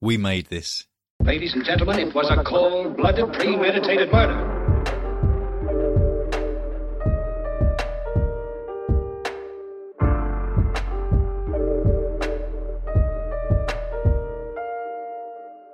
We made this. Ladies and gentlemen, it was a cold blooded, premeditated murder.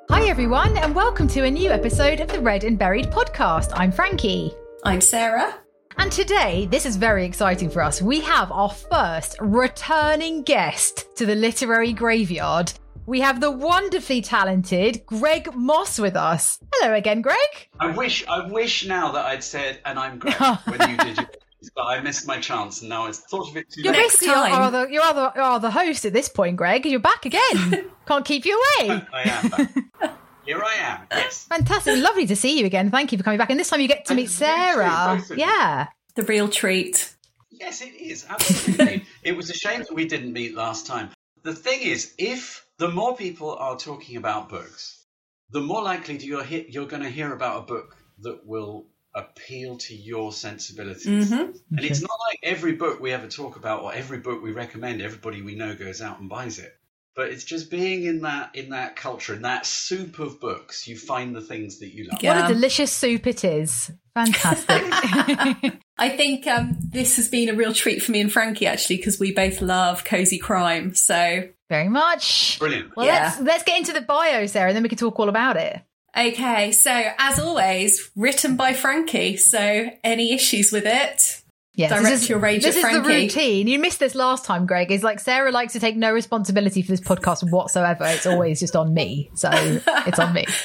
Hi, everyone, and welcome to a new episode of the Read and Buried podcast. I'm Frankie. I'm Sarah. And today, this is very exciting for us. We have our first returning guest to the literary graveyard. We have the wonderfully talented Greg Mosse with us. Hello again, Greg. I wish, I wish now that I'd said, and I'm Greg when you did your but I missed my chance, and now I thought of it too You're late. Next basically our, time. our, the, you're our, the, our the host at this point, Greg. You're back again. Can't keep you away. I am. Back. Here I am. Yes. Fantastic. Lovely to see you again. Thank you for coming back. And this time you get to And meet it's a Sarah. both of. Yeah. The real treat. Yes, it is. Absolutely. it was a shame that we didn't meet last time. The thing is, if the more people are talking about books, the more likely do you're, he- you're going to hear about a book that will appeal to your sensibilities. Mhm. And it's not like every book we ever talk about or every book we recommend, everybody we know goes out and buys it. But it's just being in that in that culture, in that soup of books, you find the things that you love. Yeah. What a delicious soup it is. Fantastic. I think um, this has been a real treat for me and Frankie actually because we both love cozy crime. So Very much. Brilliant. Well, Yeah. let's let's get into the bio, Sarah, and then we can talk all about it. okay, so as always, written by Frankie. So any issues with it? Yes, Direct this is, your rage This at is the Frankie. routine. You missed this last time, Greg. Is like Sarah likes to take no responsibility for this podcast whatsoever. It's always just on me, so it's on me.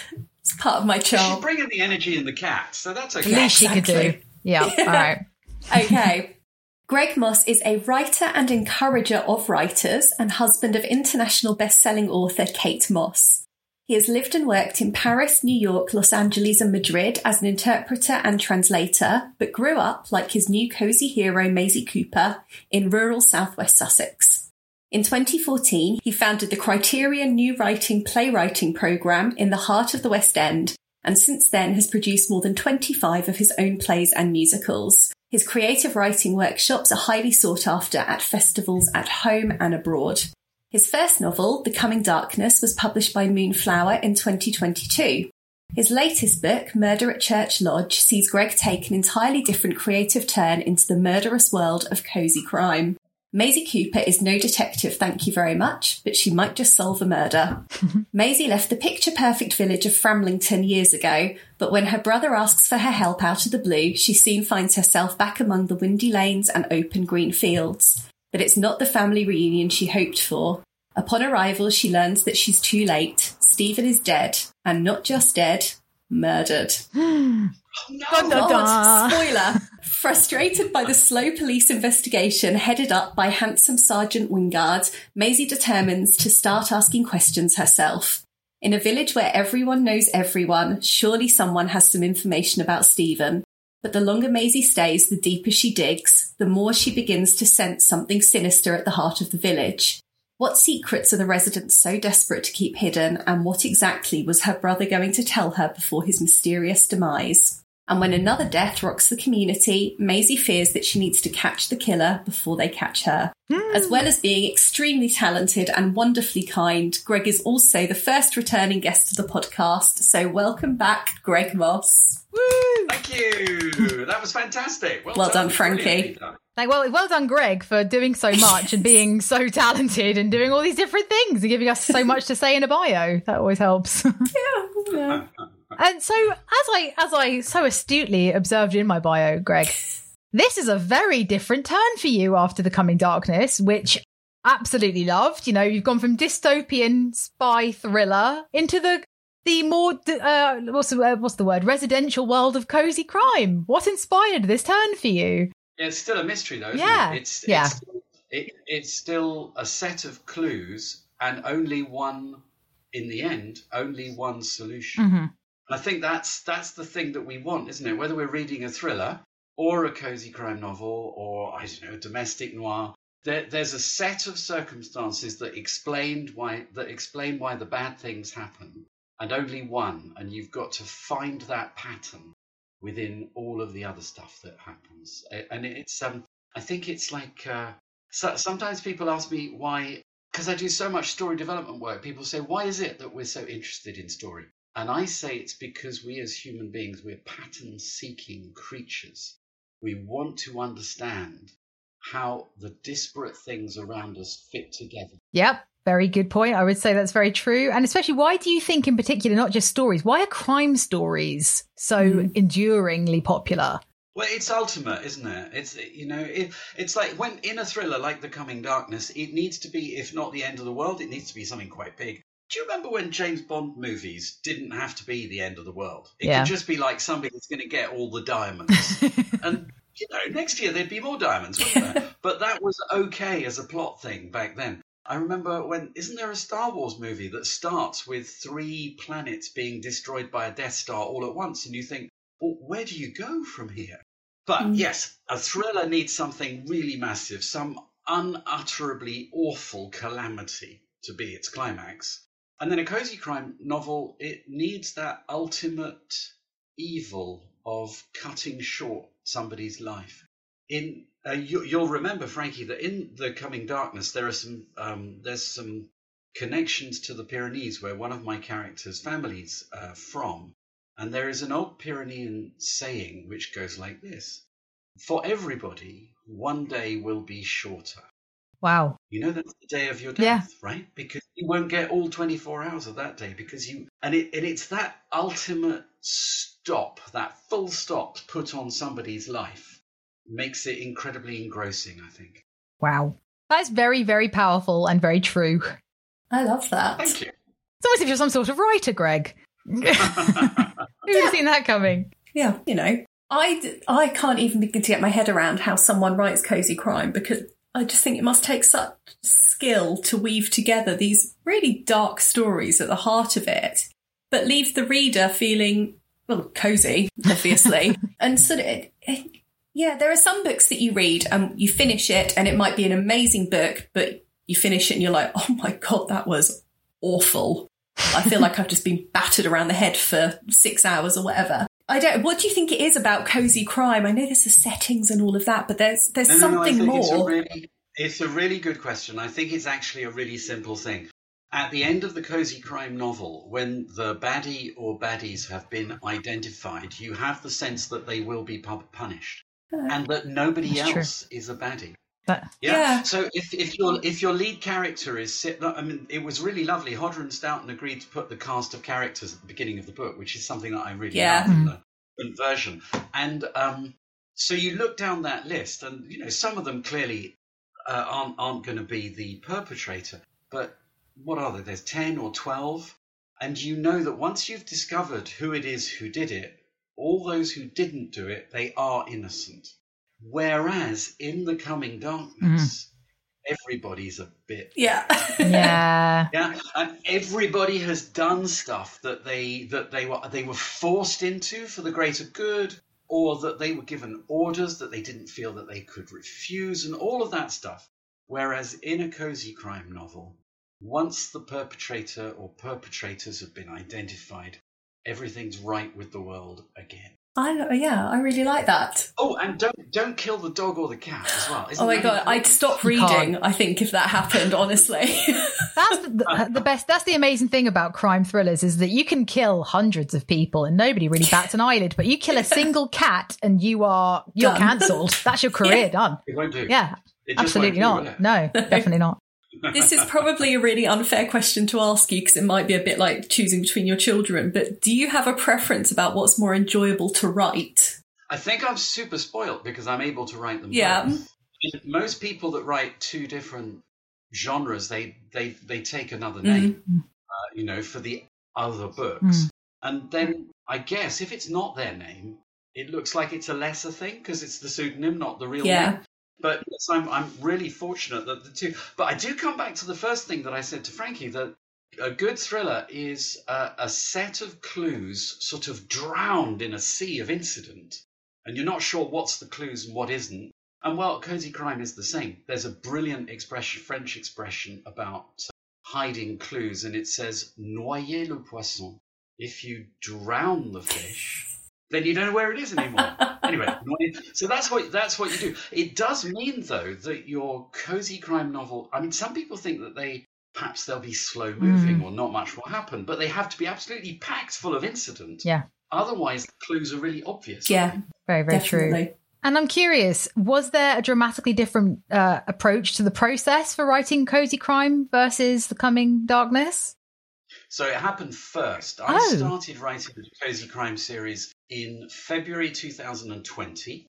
It's part of my She's charm. bringing the energy in the cat, so that's okay. The least she could do. exactly. Yeah. All right. okay. Greg Mosse is a writer and encourager of writers and husband of international best-selling author Kate Mosse. He has lived and worked in Paris, New York, Los Angeles, and Madrid as an interpreter and translator, but grew up, like his new cozy hero Maisie Cooper, in rural southwest Sussex. In 2014, he founded the Criterion New Writing Playwriting Programme in the heart of the West End, and since then has produced more than 25 of his own plays and musicals. His creative writing workshops are highly sought after at festivals at home and abroad. His first novel, The Coming Darkness, was published by Moonflower in 2022. His latest book, Murder at Church Lodge, sees Greg take an entirely different creative turn into the murderous world of cozy crime. Maisie Cooper is no detective, thank you very much, but she might just solve a murder. Maisie left the picture perfect village of Framlington years ago, but when her brother asks for her help out of the blue, she soon finds herself back among the windy lanes and open green fields. But it's not the family reunion she hoped for. Upon arrival, she learns that she's too late. Stephen is dead, and not just dead, murdered. No. Dun, dun, dun. spoiler. Frustrated by the slow police investigation headed up by handsome Sergeant Wingard, Maisie determines to start asking questions herself. In a village where everyone knows everyone, surely someone has some information about Stephen. But the longer Maisie stays, the deeper she digs, the more she begins to sense something sinister at the heart of the village. What secrets are the residents so desperate to keep hidden, and what exactly was her brother going to tell her before his mysterious demise? And when another death rocks the community, Maisie fears that she needs to catch the killer before they catch her. Hmm. As well as being extremely talented and wonderfully kind, Greg is also the first returning guest to the podcast. So welcome back, Greg Mosse. Woo! Thank you. That was fantastic. Well, Well done, Frankie. Like, well, well done, Greg, for doing so much and being so talented and doing all these different things and giving us so much to say in a bio. That always helps. Yeah. And so, as I as I so astutely observed in my bio, Greg, this is a very different turn for you after the Coming Darkness, which absolutely loved. You know, you've gone from dystopian spy thriller into the the more uh, what's the uh, what's the word residential world of cozy crime. What inspired this turn for you? It's still a mystery, though, isn't Yeah. it? It's, Yeah. It's, it, it's still a set of clues and only one, in the end, only one solution. Mm-hmm. I think that's that's the thing that we want, isn't it? Whether we're reading a thriller or a cozy crime novel or I don't know, a domestic noir, there, there's a set of circumstances that explained why that explain why the bad things happen, and only one, and you've got to find that pattern within all of the other stuff that happens. And it's um, I think it's like uh, so, sometimes people ask me why because I do so much story development work, people say, why is it that we're so interested in story? And I say it's because we as human beings, we're pattern seeking creatures. We want to understand how the disparate things around us fit together. Yep. Very good point. I would say that's very true. And especially, why do you think, in particular, not just stories, why are crime stories so mm. enduringly popular? Well, it's ultimate, isn't it? It's you know, it, it's like when in a thriller like The Coming Darkness, it needs to be, if not the end of the world, it needs to be something quite big. Do you remember when James Bond movies didn't have to be the end of the world? It yeah. could just be like somebody that's going to get all the diamonds, and you know, next year there'd be more diamonds, wouldn't there? but that was okay as a plot thing back then. I remember when isn't there a Star Wars movie that starts with three planets being destroyed by a Death Star all at once, and you think, well, where do you go from here? But mm. yes, a thriller needs something really massive, some unutterably awful calamity to be its climax. And then a cozy crime novel, it needs that ultimate evil of cutting short somebody's life. In uh, you, will remember, Frankie, that in the Coming Darkness there are some um, there's some connections to the Pyrenees where one of my characters' families uh, from, and there is an old Pyrenean saying which goes like this: "For everybody, one day will be shorter." Wow. You know that's the day of your death, yeah. right? Because you won't get all 24 hours of that day because you and it and it's that ultimate stop, that full stop put on somebody's life makes it incredibly engrossing, I think. Wow. That's very, very powerful and very true. I love that. Thank you. It's almost if you're some sort of writer, Greg. Who would have seen that coming? Yeah, you know, I, I can't even begin to get my head around how someone writes cozy crime because I just think it must take such skill to weave together these really dark stories at the heart of it, but leave the reader feeling, well, cozy, obviously. and sort of, it, it, yeah, there are some books that you read and you finish it and it might be an amazing book, but you finish it and you're like, oh my God, that was awful. I feel like I've just been battered around the head for six hours or whatever. I don't. What do you think it is about cozy crime? I know there's the settings and all of that, but there's there's no, something no, more. It's a, really, it's a really good question. I think it's actually a really simple thing. At the end of the cozy crime novel, when the baddie or baddies have been identified, you have the sense that they will be punished, uh, and that nobody else true. is a baddie. But, yeah. yeah. So if, if your if your lead character is, I mean, it was really lovely. Hodder and Stoughton agreed to put the cast of characters at the beginning of the book, which is something that I really yeah. love in the mm. version. And um, so you look down that list, and you know some of them clearly uh, aren't aren't going to be the perpetrator, but what are there? There's ten or twelve, and you know that once you've discovered who it is who did it, all those who didn't do it, they are innocent. Whereas in the coming darkness, mm. everybody's a bit yeah. yeah. Yeah and everybody has done stuff that they that they were they were forced into for the greater good or that they were given orders that they didn't feel that they could refuse and all of that stuff. Whereas in a cozy crime novel once the perpetrator or perpetrators have been identified everything's right with the world again I yeah, I really like that. Oh, and don't don't kill the dog or the cat as well. Isn't oh my god, I'd stop reading. I think if that happened, honestly. that's the, uh, the, best. That's the amazing thing about crime thrillers is that you can kill hundreds of people and nobody really bats an eyelid. But you kill a single cat and you are you're cancelled. That's your career yeah. done. It won't do. Yeah, absolutely not. Do, no, definitely not this is probably a really unfair question to ask you because it might be a bit like choosing between your children, but do you have a preference about what's more enjoyable to write? I think I'm super spoiled because I'm able to write them yeah. both. Most people that write two different genres, they they they take another name, mm. uh, you know, for the other books, mm. and then I guess if it's not their name, it looks like it's a lesser thing because it's the pseudonym, not the real yeah. name. But yes, I'm, I'm really fortunate that the two. But I do come back to the first thing that I said to Frankie that a good thriller is a, a set of clues sort of drowned in a sea of incident, and you're not sure what's the clues and what isn't. And well, cozy crime is the same. There's a brilliant expression, French expression about hiding clues, and it says "noyer le poisson." If you drown the fish, then you don't know where it is anymore. anyway, so that's what that's what you do. It does mean though that your cozy crime novel. I mean, some people think that they perhaps they'll be slow moving Mm. or not much will happen, but they have to be absolutely packed full of incident. Yeah. Otherwise, the clues are really obvious. Yeah, Very, very true. And I'm curious, was there a dramatically different uh, approach to the process for writing Cozy Crime versus The Coming Darkness? So it happened first. I Oh. started writing the Cozy Crime series in February 2020.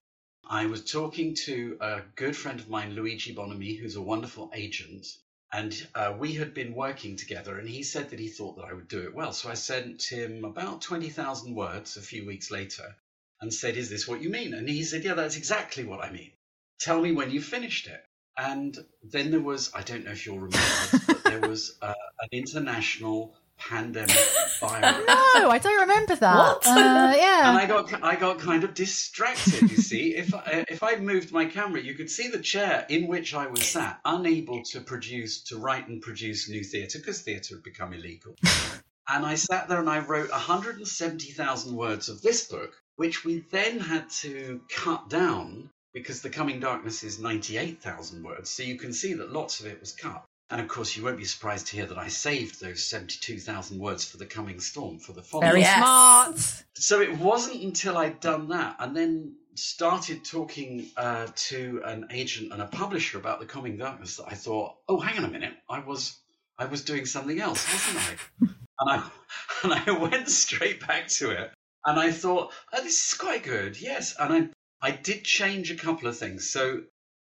I was talking to a good friend of mine, Luigi Bonomi, who's a wonderful agent. And uh, we had been working together, and he said that he thought that I would do it well. So I sent him about 20,000 words a few weeks later and said, Is this what you mean? And he said, Yeah, that's exactly what I mean. Tell me when you finished it. And then there was, I don't know if you'll remember but there was uh, an international pandemic virus. No, I don't remember that. What? Uh, And yeah. I got I got kind of distracted. You see, if I, if I moved my camera, you could see the chair in which I was sat, unable to produce, to write and produce new theatre because theatre had become illegal. and I sat there and I wrote 170,000 words of this book, which we then had to cut down because The Coming Darkness is 98,000 words. So you can see that lots of it was cut. And of course, you won't be surprised to hear that I saved those 72,000 words for The Coming Storm for the following. Very Yes. smart. So it wasn't until I'd done that and then started talking uh, to an agent and a publisher about the coming darkness that I thought, oh, hang on a minute, I was I was doing something else, wasn't I? and I and I went straight back to it, and I thought, oh, this is quite good, yes. And I I did change a couple of things. So,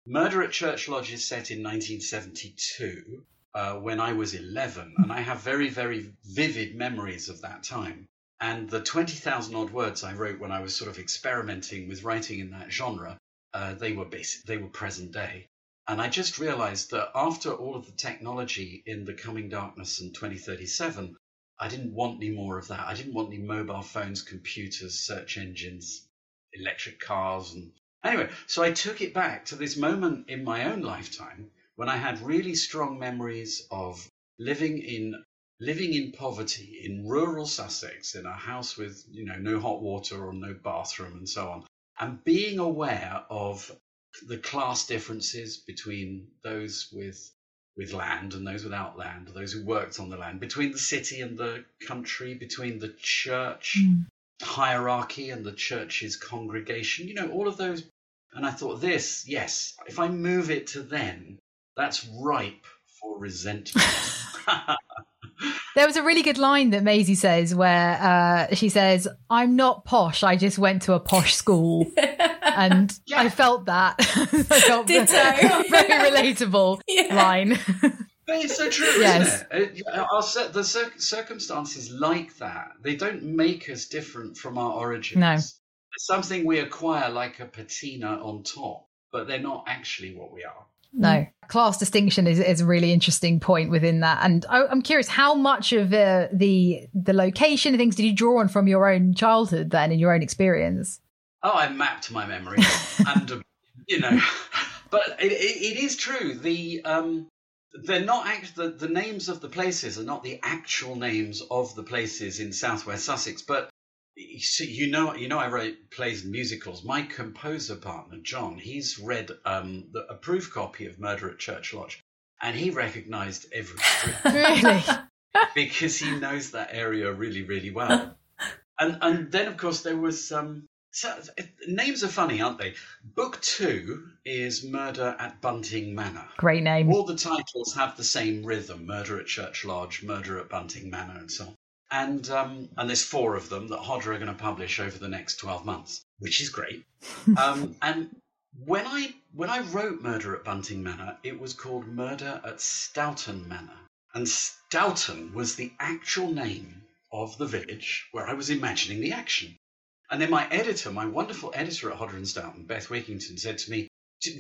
Murder at Church Lodge is set in 1972. Uh, when I was 11, and I have very, very vivid memories of that time. And the 20,000 odd words I wrote when I was sort of experimenting with writing in that genre, uh, they were basic, they were present day. And I just realized that after all of the technology in the coming darkness and 2037, I didn't want any more of that. I didn't want any mobile phones, computers, search engines, electric cars. And anyway, so I took it back to this moment in my own lifetime when I had really strong memories of living in living in poverty in rural Sussex in a house with you know no hot water or no bathroom and so on and being aware of the class differences between those with with land and those without land those who worked on the land between the city and the country between the church Mm. hierarchy and the church's congregation you know all of those and I thought this yes if I move it to then that's ripe for resentment There was a really good line that Maisie says where uh, she says, I'm not posh, I just went to a posh school. And Yeah. I felt that. I felt Ditto. very relatable Yeah. line. But it's so true, Yes. isn't it? it our, the circumstances like that, they don't make us different from our origins. No. It's something we acquire like a patina on top, but they're not actually what we are. No, class distinction is, is a really interesting point within that. And I, I'm curious, how much of uh, the the location and things did you draw on from your own childhood then in your own experience? Oh, I mapped my memory, and uh, you know, but it, it, it is true. The um, they're not act- the, the names of the places are not the actual names of the places in Southwest Sussex, but you know, you know, I write plays and musicals. My composer partner John, he's read um, the, a proof copy of Murder at Church Lodge, and he recognised every Really? because he knows that area really, really well. And and then of course there was um so names are funny, aren't they? Book two is Murder at Bunting Manor. Great name. All the titles have the same rhythm: Murder at Church Lodge, Murder at Bunting Manor, and so on. And um, and there's four of them that Hodder are going to publish over the next twelve months, which is great. um, and when I when I wrote Murder at Bunting Manor, it was called Murder at Stoughton Manor, and Stoughton was the actual name of the village where I was imagining the action. And then my editor, my wonderful editor at Hodder and Stoughton, Beth Wickington, said to me,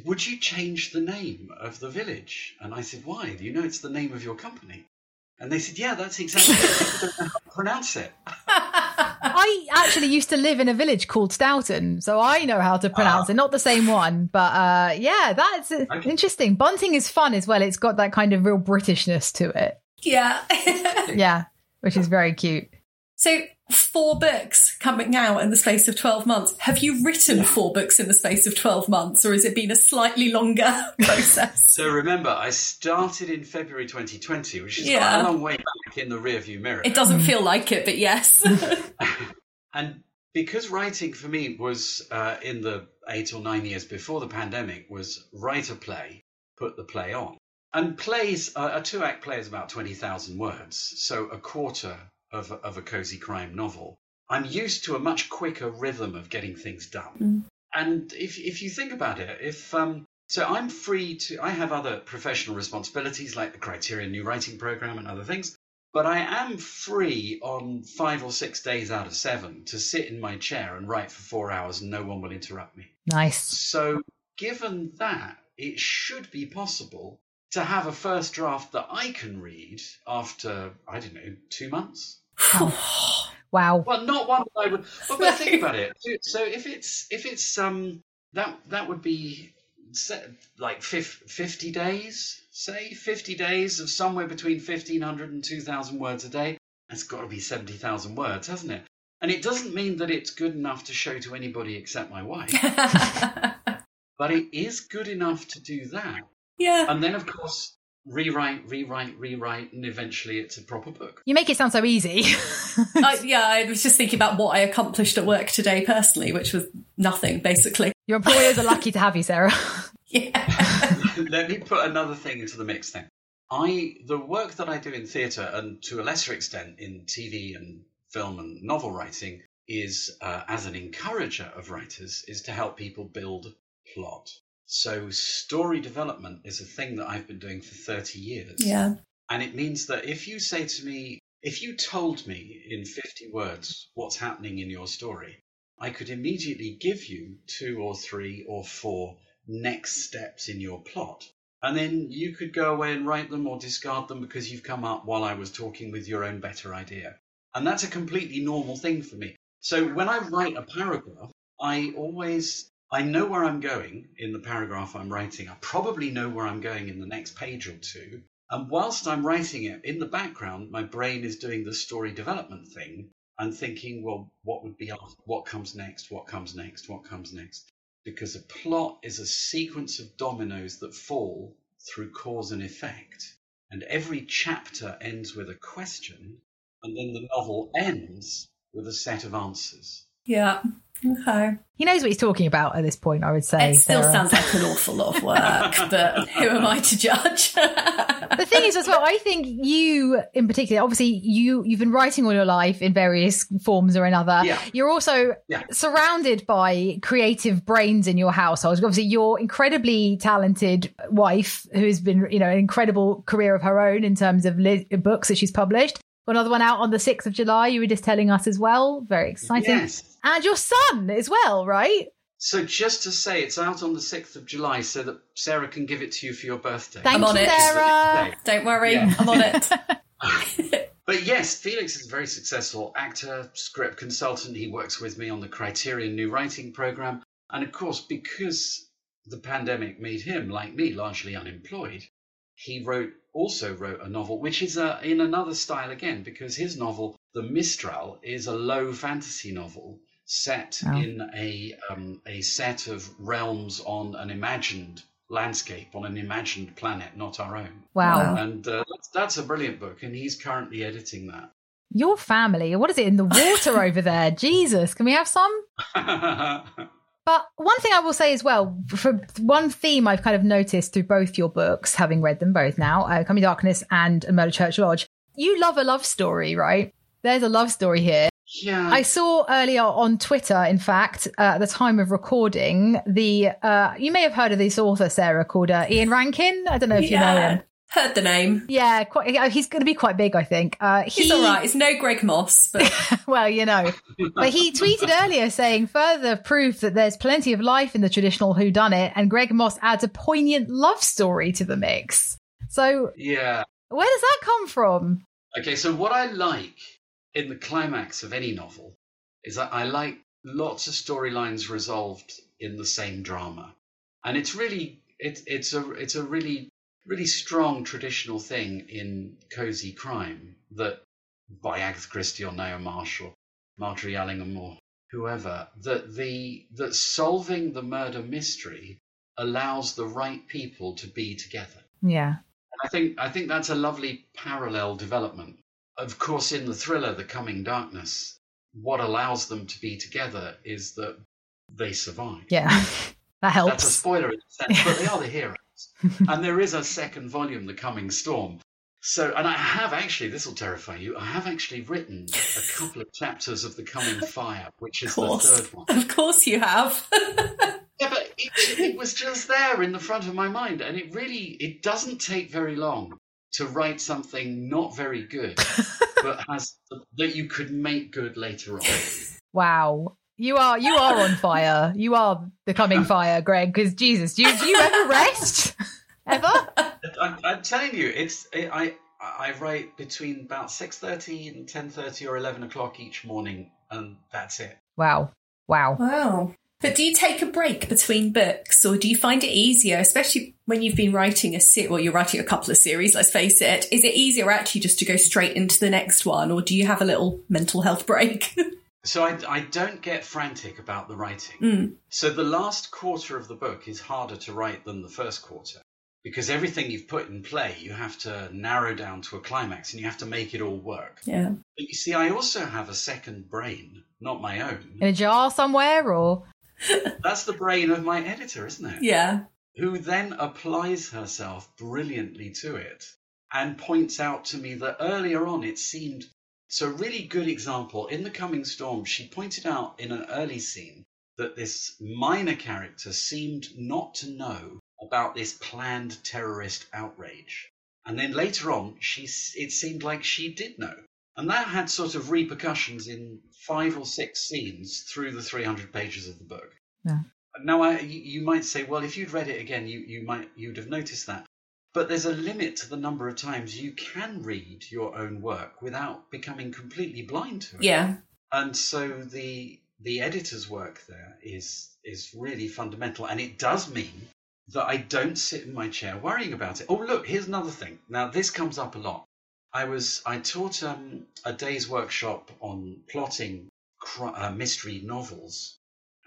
"Would you change the name of the village?" And I said, "Why? Do you know it's the name of your company." And they said, "Yeah, that's exactly. People don't know how to pronounce it." I actually used to live in a village called Stoughton, so I know how to pronounce Ah. it. Not the same one, but uh, yeah, that's uh, Okay. interesting. Bunting is fun as well. It's got that kind of real Britishness to it. yeah. Yeah, which is very cute. So four books coming out in the space of 12 months. Have you written four books in the space of 12 months, or has it been a slightly longer process? So remember, I started in February 2020, which is Yeah. quite a long way back in the rearview mirror. It doesn't feel like it, but yes. And because writing for me was uh, in the eight or nine years before the pandemic was write a play, put the play on. And plays, uh, a two act play is about 20,000 words, so a quarter of, a- of a cozy crime novel. I'm used to a much quicker rhythm of getting things done. And if, if you think about it, if um, so, I'm free to. I have other professional responsibilities like the Criterion New Writing Program and other things. But I am free on five or six days out of seven to sit in my chair and write for four hours and no one will interrupt me. Nice. So, given that, it should be possible to have a first draft that I can read after, I don't know, two months. Wow. Well, not one that I would. But, but think about it. So if it's if it's um that that would be like fif- fifty days, say fifty days of somewhere between fifteen hundred and two thousand words a day. That's got to be seventy thousand words, hasn't it? And it doesn't mean that it's good enough to show to anybody except my wife, but it is good enough to do that. yeah. And then, of course, rewrite, rewrite, rewrite, and eventually it's a proper book. You make it sound so easy. I, yeah, I was just thinking about what I accomplished at work today personally, which was nothing, basically. Your employers are lucky to have you, Sarah. Yeah. Let me put another thing into the mix then. I the work that I do in theatre and to a lesser extent in TV and film and novel writing is uh, as an encourager of writers is to help people build plot. So story development is a thing that I've been doing for 30 years. Yeah. And it means that if you say to me, if you told me in 50 words what's happening in your story, I could immediately give you two or three or four next steps in your plot. And then you could go away and write them or discard them because you've come up while I was talking with your own better idea. And that's a completely normal thing for me. So when I write a paragraph, I always I know where I'm going in the paragraph I'm writing. I probably know where I'm going in the next page or two. And whilst I'm writing it in the background, my brain is doing the story development thing and thinking, well, what would be? What comes next? What comes next? What comes next? Because a plot is a sequence of dominoes that fall through cause and effect. And every chapter ends with a question, and then the novel ends with a set of answers. Yeah. Okay. He knows what he's talking about at this point, I would say. It still Sarah. sounds like an awful lot of work, but who am I to judge? the thing is as well i think you in particular obviously you you've been writing all your life in various forms or another Yeah. you're also Yeah. surrounded by creative brains in your household obviously your incredibly talented wife who's been you know an incredible career of her own in terms of li- books that she's published Got another one out on the 6th of july you were just telling us as well very exciting Yes. and your son as well right So just to say, it's out on the 6th of July so that Sarah can give it to you for your birthday. thank I'm on you it. sarah Don't worry, Yeah. I'm on it. But yes, Felix is a very successful actor, script consultant. He works with me on the Criterion New Writing Program. And of course, because the pandemic made him, like me, largely unemployed, he wrote also wrote a novel, which is a, in another style again, because his novel, The Mistral, is a low fantasy novel set Oh. in a um, a set of realms on an imagined landscape on an imagined planet, not our own. wow. Wow. And uh, that's, that's a brilliant book, and he's currently editing that. Your family, what is it in the water over there? Jesus, can we have some? But one thing I will say as well, for one theme I've kind of noticed through both your books, having read them both now, uh, Coming Darkness and A Murder Church Lodge, you love a love story, right? There's a love story here. yeah, I saw earlier on Twitter, in fact, uh, at the time of recording, the uh, you may have heard of this author, Sarah, called uh, Ian Rankin. I don't know if you know him. Heard the name. Yeah, quite, uh, he's going to be quite big, I think. Uh, He's all right. It's no Greg Mosse, but well, you know. But he tweeted earlier saying further proof that there's plenty of life in the traditional whodunit, and Greg Mosse adds a poignant love story to the mix. So yeah. where does that come from? Okay, so what I like in the climax of any novel is that I like lots of storylines resolved in the same drama, and it's really it's it's a it's a really really strong traditional thing in cozy crime that by Agatha Christie or Naomi Marshall Margery Allingham or whoever, that the that solving the murder mystery allows the right people to be together. Yeah. And I think I think that's a lovely parallel development. Of course, in the thriller The Coming Darkness, what allows them to be together is that they survive. Yeah. that helps. That's a spoiler in a sense, but they are the heroes. And there is a second volume, The Coming Storm. So, and I have actually, this will terrify you, I have actually written a couple of chapters of The Coming Fire, which is the third one. Of course you have. Yeah, but it, it was just there in the front of my mind, and it really it doesn't take very long to write something not very good, but has that you could make good later on. Wow. You are you are on fire. You are becoming fire, Greg. Because Jesus, do you, do you ever rest? Ever? I'm, I'm telling you, it's it, I I write between about six thirty and ten thirty or eleven o'clock each morning, and that's it. Wow. Wow. Wow. But do you take a break between books or do you find it easier, especially when you've been writing a series, well, you're writing a couple of series, let's face it. Is it easier actually just to go straight into the next one or do you have a little mental health break? So I, I don't get frantic about the writing. Mm. So the last quarter of the book is harder to write than the first quarter because everything you've put in play, you have to narrow down to a climax and you have to make it all work. yeah. But you see, I also have a second brain, not my own. In a jar somewhere, or That's the brain of my editor, isn't it? Yeah. Who then applies herself brilliantly to it and points out to me that earlier on it seemed. So, a really good example in The Coming Storm, she pointed out in an early scene that this minor character seemed not to know about this planned terrorist outrage. And then later on, she, it seemed like she did know. And that had sort of repercussions in five or six scenes through the 300 pages of the book. Yeah. Now, I, you you might say, well, if you'd read it again, you, you might you'd have noticed that. But there's a limit to the number of times you can read your own work without becoming completely blind to it. Yeah. And so the the editor's work there is is really fundamental, and it does mean that I don't sit in my chair worrying about it. Oh, look, here's another thing. Now this comes up a lot. I was I taught um, a day's workshop on plotting uh, mystery novels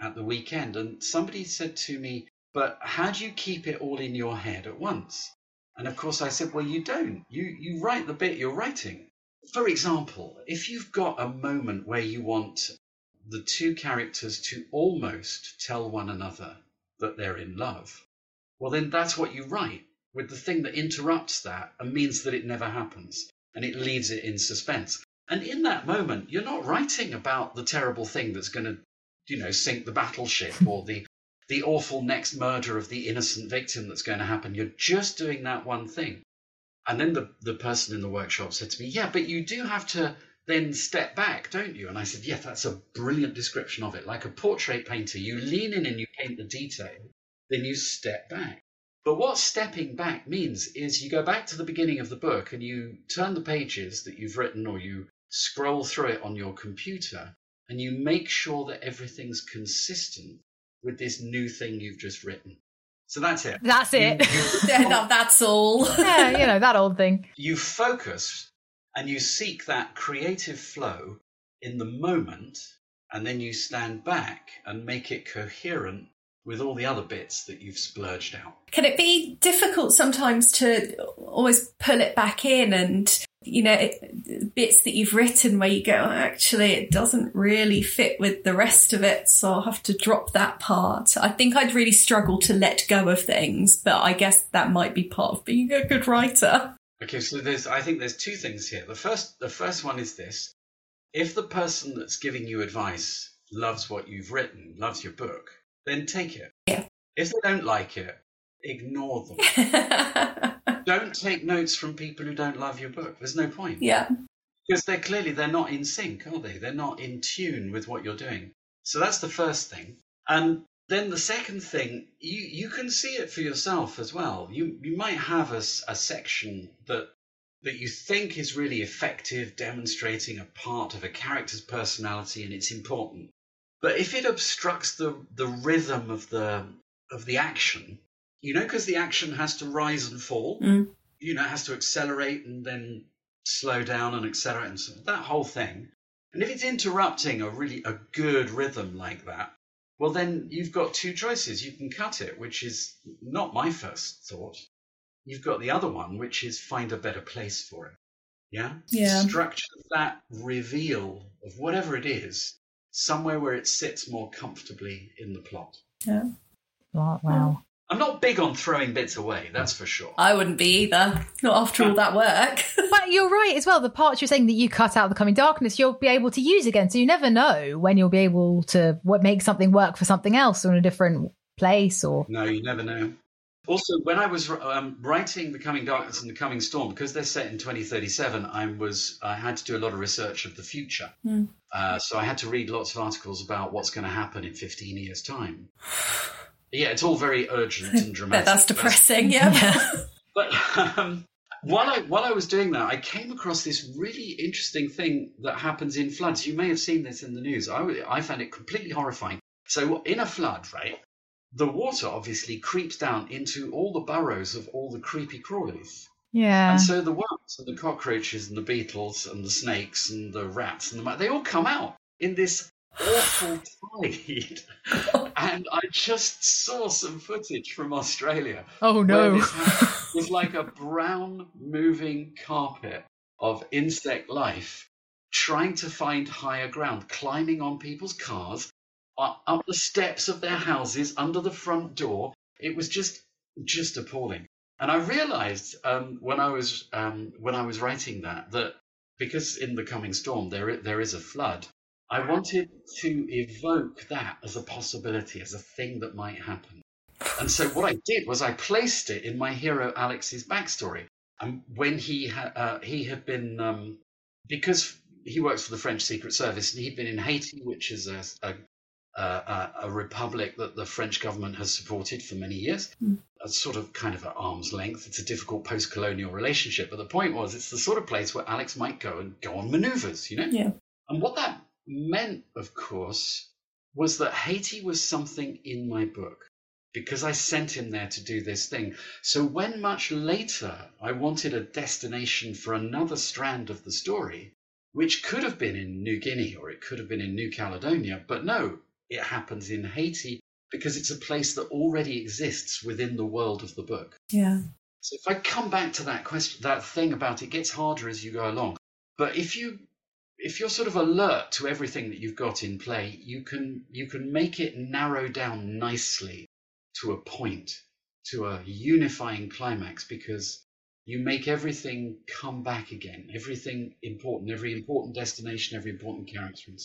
at the weekend, and somebody said to me, "But how do you keep it all in your head at once?" And of course, I said, "Well, you don't. You you write the bit you're writing." For example, if you've got a moment where you want the two characters to almost tell one another that they're in love, well, then that's what you write with the thing that interrupts that and means that it never happens and it leaves it in suspense. And in that moment, you're not writing about the terrible thing that's going to, you know, sink the battleship or the the awful next murder of the innocent victim that's going to happen. You're just doing that one thing. And then the, the person in the workshop said to me, Yeah, but you do have to then step back, don't you? And I said, Yeah, that's a brilliant description of it. Like a portrait painter, you lean in and you paint the detail, then you step back. But what stepping back means is you go back to the beginning of the book and you turn the pages that you've written or you scroll through it on your computer and you make sure that everything's consistent with this new thing you've just written. So that's it. that's it. You, you- Yeah, that- that's all. yeah, you know that old thing. you focus and you seek that creative flow in the moment, and then you stand back and make it coherent with all the other bits that you've splurged out. Can it be difficult sometimes to always pull it back in and, you know, it, bits that you've written where you go, "Oh, actually, it doesn't really fit with the rest of it, so I'll have to drop that part. I think I'd really struggle to let go of things, but I guess that might be part of being a good writer. Okay, so there's I think there's two things here. The first the first one is this. If the person that's giving you advice loves what you've written, loves your book, then take it. Yeah. If they don't like it, ignore them. don't take notes from people who don't love your book. There's no point. yeah. Because they're clearly they're not in sync, are they? They're not in tune with what you're doing. So that's the first thing. And then the second thing, you, you can see it for yourself as well. You you might have a, a section that that you think is really effective, demonstrating a part of a character's personality, and it's important. But if it obstructs the the rhythm of the of the action, you know, because the action has to rise and fall, Mm. you know, it has to accelerate and then slow down and accelerate and so that whole thing. And if it's interrupting a really a good rhythm like that, well then you've got two choices. You can cut it, which is not my first thought. You've got the other one, which is find a better place for it. Yeah? Yeah. Structure that reveal of whatever it is somewhere where it sits more comfortably in the plot. Yeah. Wow. wow. I'm not big on throwing bits away, that's for sure. I wouldn't be either. Not after all that work. But you're right as well. The parts you're saying that you cut out of the coming darkness, you'll be able to use again. So you never know when you'll be able to make something work for something else or in a different place or. No, you never know. Also, when I was um, writing The Coming Darkness and The Coming Storm, because they're set in 2037, I was I had to do a lot of research of the future. Uh, so I had to read lots of articles about what's going to happen in 15 years' time. Yeah, it's all very urgent and dramatic. that's depressing, yeah. But um, while I while I was doing that, I came across this really interesting thing that happens in floods. You may have seen this in the news. I, I found it completely horrifying. So in a flood, right, the water obviously creeps down into all the burrows of all the creepy crawlies. Yeah. And so the worms and the cockroaches and the beetles and the snakes and the rats and the they all come out in this awful tide. and I just saw some footage from Australia. Oh no. It was like a brown moving carpet of insect life trying to find higher ground, climbing on people's cars, up the steps of their houses, under the front door. It was just just appalling. And I realized um, when I was um, when I was writing that that because in the coming storm there there is a flood, I wanted to evoke that as a possibility, as a thing that might happen. And so what I did was I placed it in my hero Alex's backstory. And when he ha- uh, he had been um, because he works for the French Secret Service and he'd been in Haiti, which is a, a a, a republic that the French government has supported for many years. Hmm. A sort of kind of at arm's length. It's a difficult post-colonial relationship, but the point was it's the sort of place where Alex might go and go on maneuvers, you know. Yeah. And what that meant, of course, was that Haiti was something in my book because I sent him there to do this thing. So when much later I wanted a destination for another strand of the story, which could have been in New Guinea or it could have been in New Caledonia, but no, it happens in Haiti because it's a place that already exists within the world of the book. Yeah. So if I come back to that question, that thing about it gets harder as you go along. But if you if you're sort of alert to everything that you've got in play, you can you can make it narrow down nicely to a point, to a unifying climax, because you make everything come back again. Everything important, every important destination, every important character. and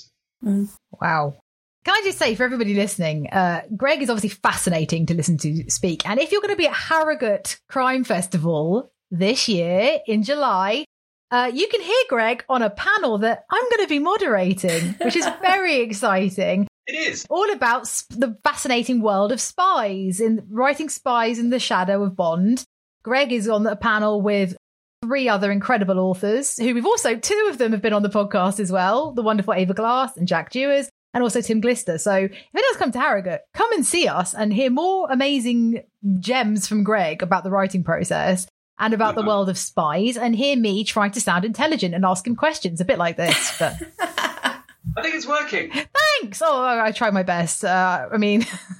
so- Wow. Can I just say for everybody listening, uh, Greg is obviously fascinating to listen to speak. And if you're going to be at Harrogate Crime Festival this year in July, uh, you can hear Greg on a panel that I'm going to be moderating, which is very exciting. It is. All about sp- the fascinating world of spies in writing spies in the shadow of Bond. Greg is on a panel with three other incredible authors who we've also, two of them have been on the podcast as well. The wonderful Ava Glass and Jack Dewars and also Tim Glister. So if it does come to Harrogate, come and see us and hear more amazing gems from Greg about the writing process and about the Mhm. world of spies and hear me trying to sound intelligent and ask him questions a bit like this. But I think it's working. thanks. Oh, I try my best. Uh, I mean,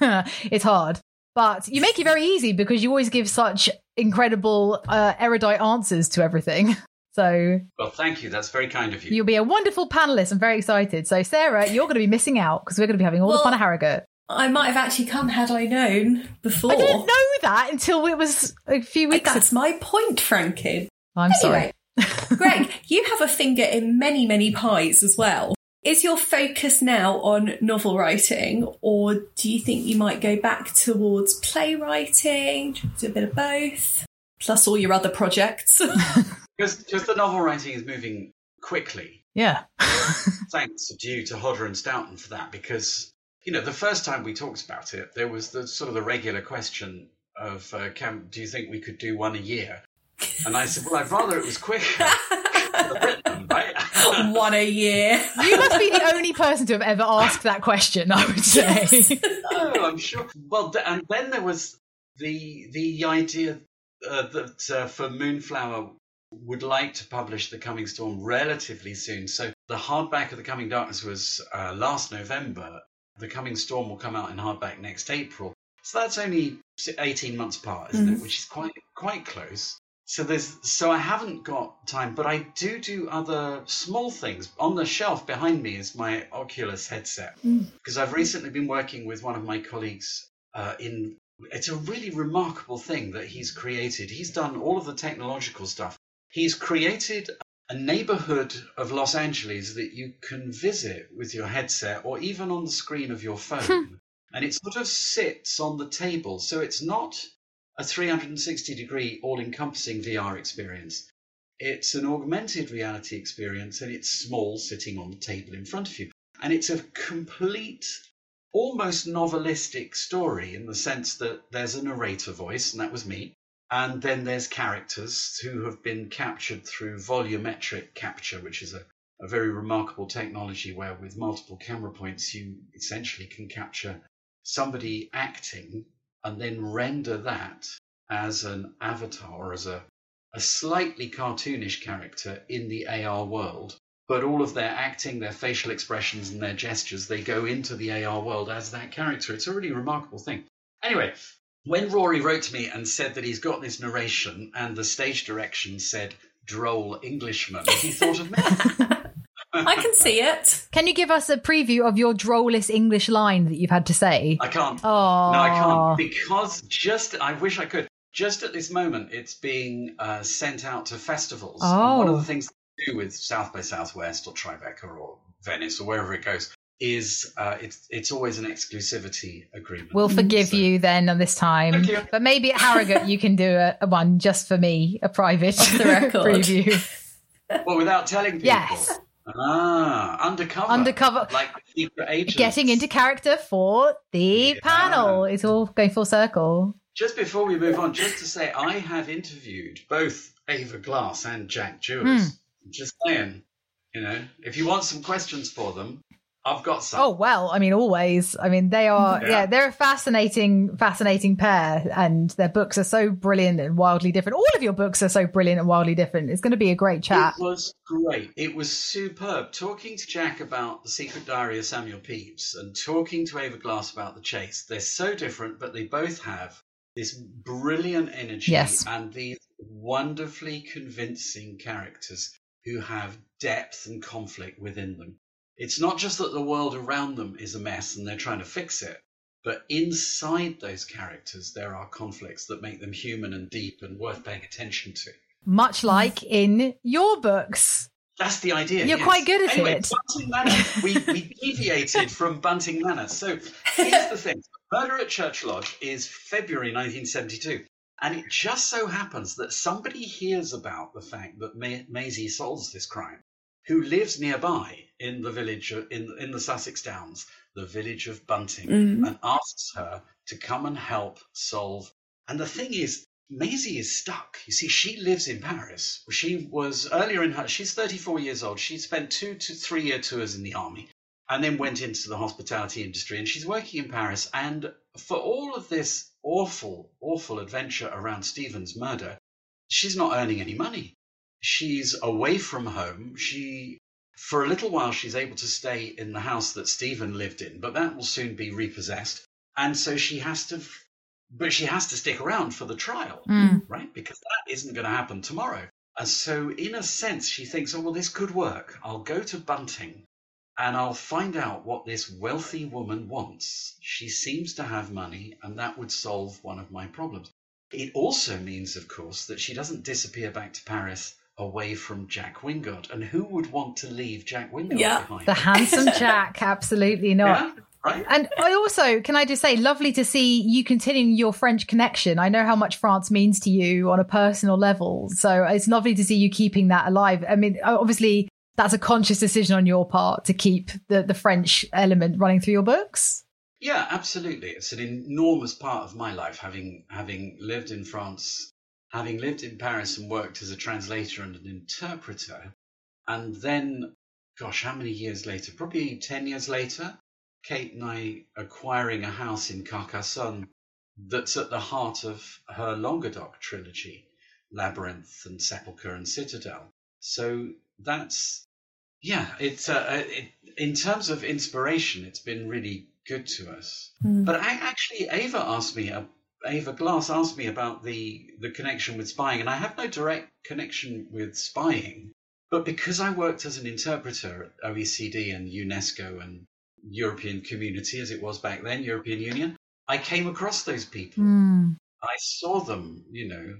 it's hard, but you make it very easy because you always give such incredible, uh, erudite answers to everything. So Well, thank you. That's very kind of you. you'll be a wonderful panelist. I'm very excited. So Sarah, you're going to be missing out because we're going to be having all the fun at Harrogate. I might have actually come had I known before. I didn't know that until it was a few weeks ago. That's my point, Frankie. I'm sorry. Greg, you have a finger in many, many pies as well. Is your focus now on novel writing, or do you think you might go back towards playwriting, do a bit of both, plus all your other projects? Because because the novel writing is moving quickly. Yeah. Thanks due to Hodder and Stoughton for that. Because you know the first time we talked about it, there was the sort of the regular question of, uh, can, "Do you think we could do one a year?" And I said, "Well, I'd rather it was quicker." I've right? One a year. You must be the only person to have ever asked that question, I would say. no, I'm sure. Well, th- and then there was the the idea uh, that uh, for Moonflower would like to publish The Coming Storm relatively soon. So the hardback of The Coming Darkness was uh, last November. The Coming Storm will come out in hardback next April. So that's only 18 months apart, isn't it? Which is quite quite close. So there's so I haven't got time, but I do do other small things. On the shelf behind me is my Oculus headset because I've recently been working with one of my colleagues uh, in. It's a really remarkable thing that he's created. He's done all of the technological stuff. He's created a neighborhood of Los Angeles that you can visit with your headset or even on the screen of your hmm. phone. and it sort of sits on the table. So it's not a 360 degree all encompassing VR experience. It's an augmented reality experience and it's small sitting on the table in front of you. And it's a complete, almost novelistic story in the sense that there's a narrator voice, and that was me. And then there's characters who have been captured through volumetric capture, which is a, a very remarkable technology where with multiple camera points you essentially can capture somebody acting and then render that as an avatar or as a, a slightly cartoonish character in the AR world. But all of their acting, their facial expressions, and their gestures, they go into the AR world as that character. It's a really remarkable thing. Anyway, when Rory wrote to me and said that he's got this narration and the stage direction said droll Englishman, he thought of me. I can see it. Can you give us a preview of your drollest English line that you've had to say? I can't. Oh, No, I can't because just I wish I could. Just at this moment, it's being uh, sent out to festivals. And one of Oh. the things to do with South by Southwest or Tribeca or Venice or wherever it goes is uh, it's it's always an exclusivity agreement. We'll forgive So- you then on this time. Thank you. But maybe at Harrogate you can do a, a one just for me, a private the record. preview. Well, without telling people. Yes. Ah, undercover. Undercover. Like secret agents. Getting into character for the Yeah. panel. It's all going full circle. Just before we move on, just to say, I have interviewed both Ava Glass and Jack Jewers. Just saying, you know, if you want some questions for them, I've got some. Oh well, I mean, always. I mean, they are. Yeah. Yeah. they're a fascinating, fascinating pair, and their books are so brilliant and wildly different. All of your books are so brilliant and wildly different. It's going to be a great chat. It was great. It was superb. Talking to Jack about the Secret Diary of Samuel Pepys and talking to Ava Glass about the chase. They're so different, but they both have this brilliant energy Yes. and these wonderfully convincing characters who have depth and conflict within them. It's not just that the world around them is a mess and they're trying to fix it, but inside those characters, there are conflicts that make them human and deep and worth paying attention to. Much like in your books. That's the idea. You're yes. quite good at anyway, it. Bunting Manor. We, we deviated from Bunting Manor. So here's the thing Murder at Church Lodge is February 1972. And it just so happens that somebody hears about the fact that Ma- Maisie solves this crime, who lives nearby in the village, of- in, in the Sussex Downs, the village of Bunting, Mhm. and asks her to come and help solve. And the thing is, Maisie is stuck. You see, she lives in Paris. She was earlier in her, she's 34 years old. She spent two to three year tours in the army and then went into the hospitality industry. And she's working in Paris. And for all of this awful, awful adventure around Stephen's murder, she's not earning any money. She's away from home. She, for a little while, she's able to stay in the house that Stephen lived in, but that will soon be repossessed. And so she has to, but she has to stick around for the trial Mm. right? Because that isn't going to happen tomorrow. And so, in a sense, she thinks, oh, well, this could work. I'll go to Bunting and I'll find out what this wealthy woman wants. She seems to have money, and that would solve one of my problems. It also means, of course, that she doesn't disappear back to Paris away from Jack Wingard. And who would want to leave Jack Wingard Yeah. behind? The handsome Jack, absolutely not. yeah, right? And I also, can I just say, lovely to see you continuing your French connection. I know how much France means to you on a personal level. So it's lovely to see you keeping that alive. I mean, obviously, that's a conscious decision on your part to keep the, the French element running through your books. Yeah, absolutely. It's an enormous part of my life, having having lived in France, having lived in Paris and worked as a translator and an interpreter, and then, gosh, how many years later? Probably ten years later, Kate and I acquiring a house in Carcassonne that's at the heart of her Languedoc trilogy, Labyrinth and Sepulchre and Citadel. So that's yeah, it's uh, uh, it, in terms of inspiration, it's been really good to us. Mm. But I, actually, Ava asked me, Ava Glass asked me about the the connection with spying, and I have no direct connection with spying. But because I worked as an interpreter at OECD and UNESCO and European Community, as it was back then, European Union, I came across those people. Mm. I saw them, you know,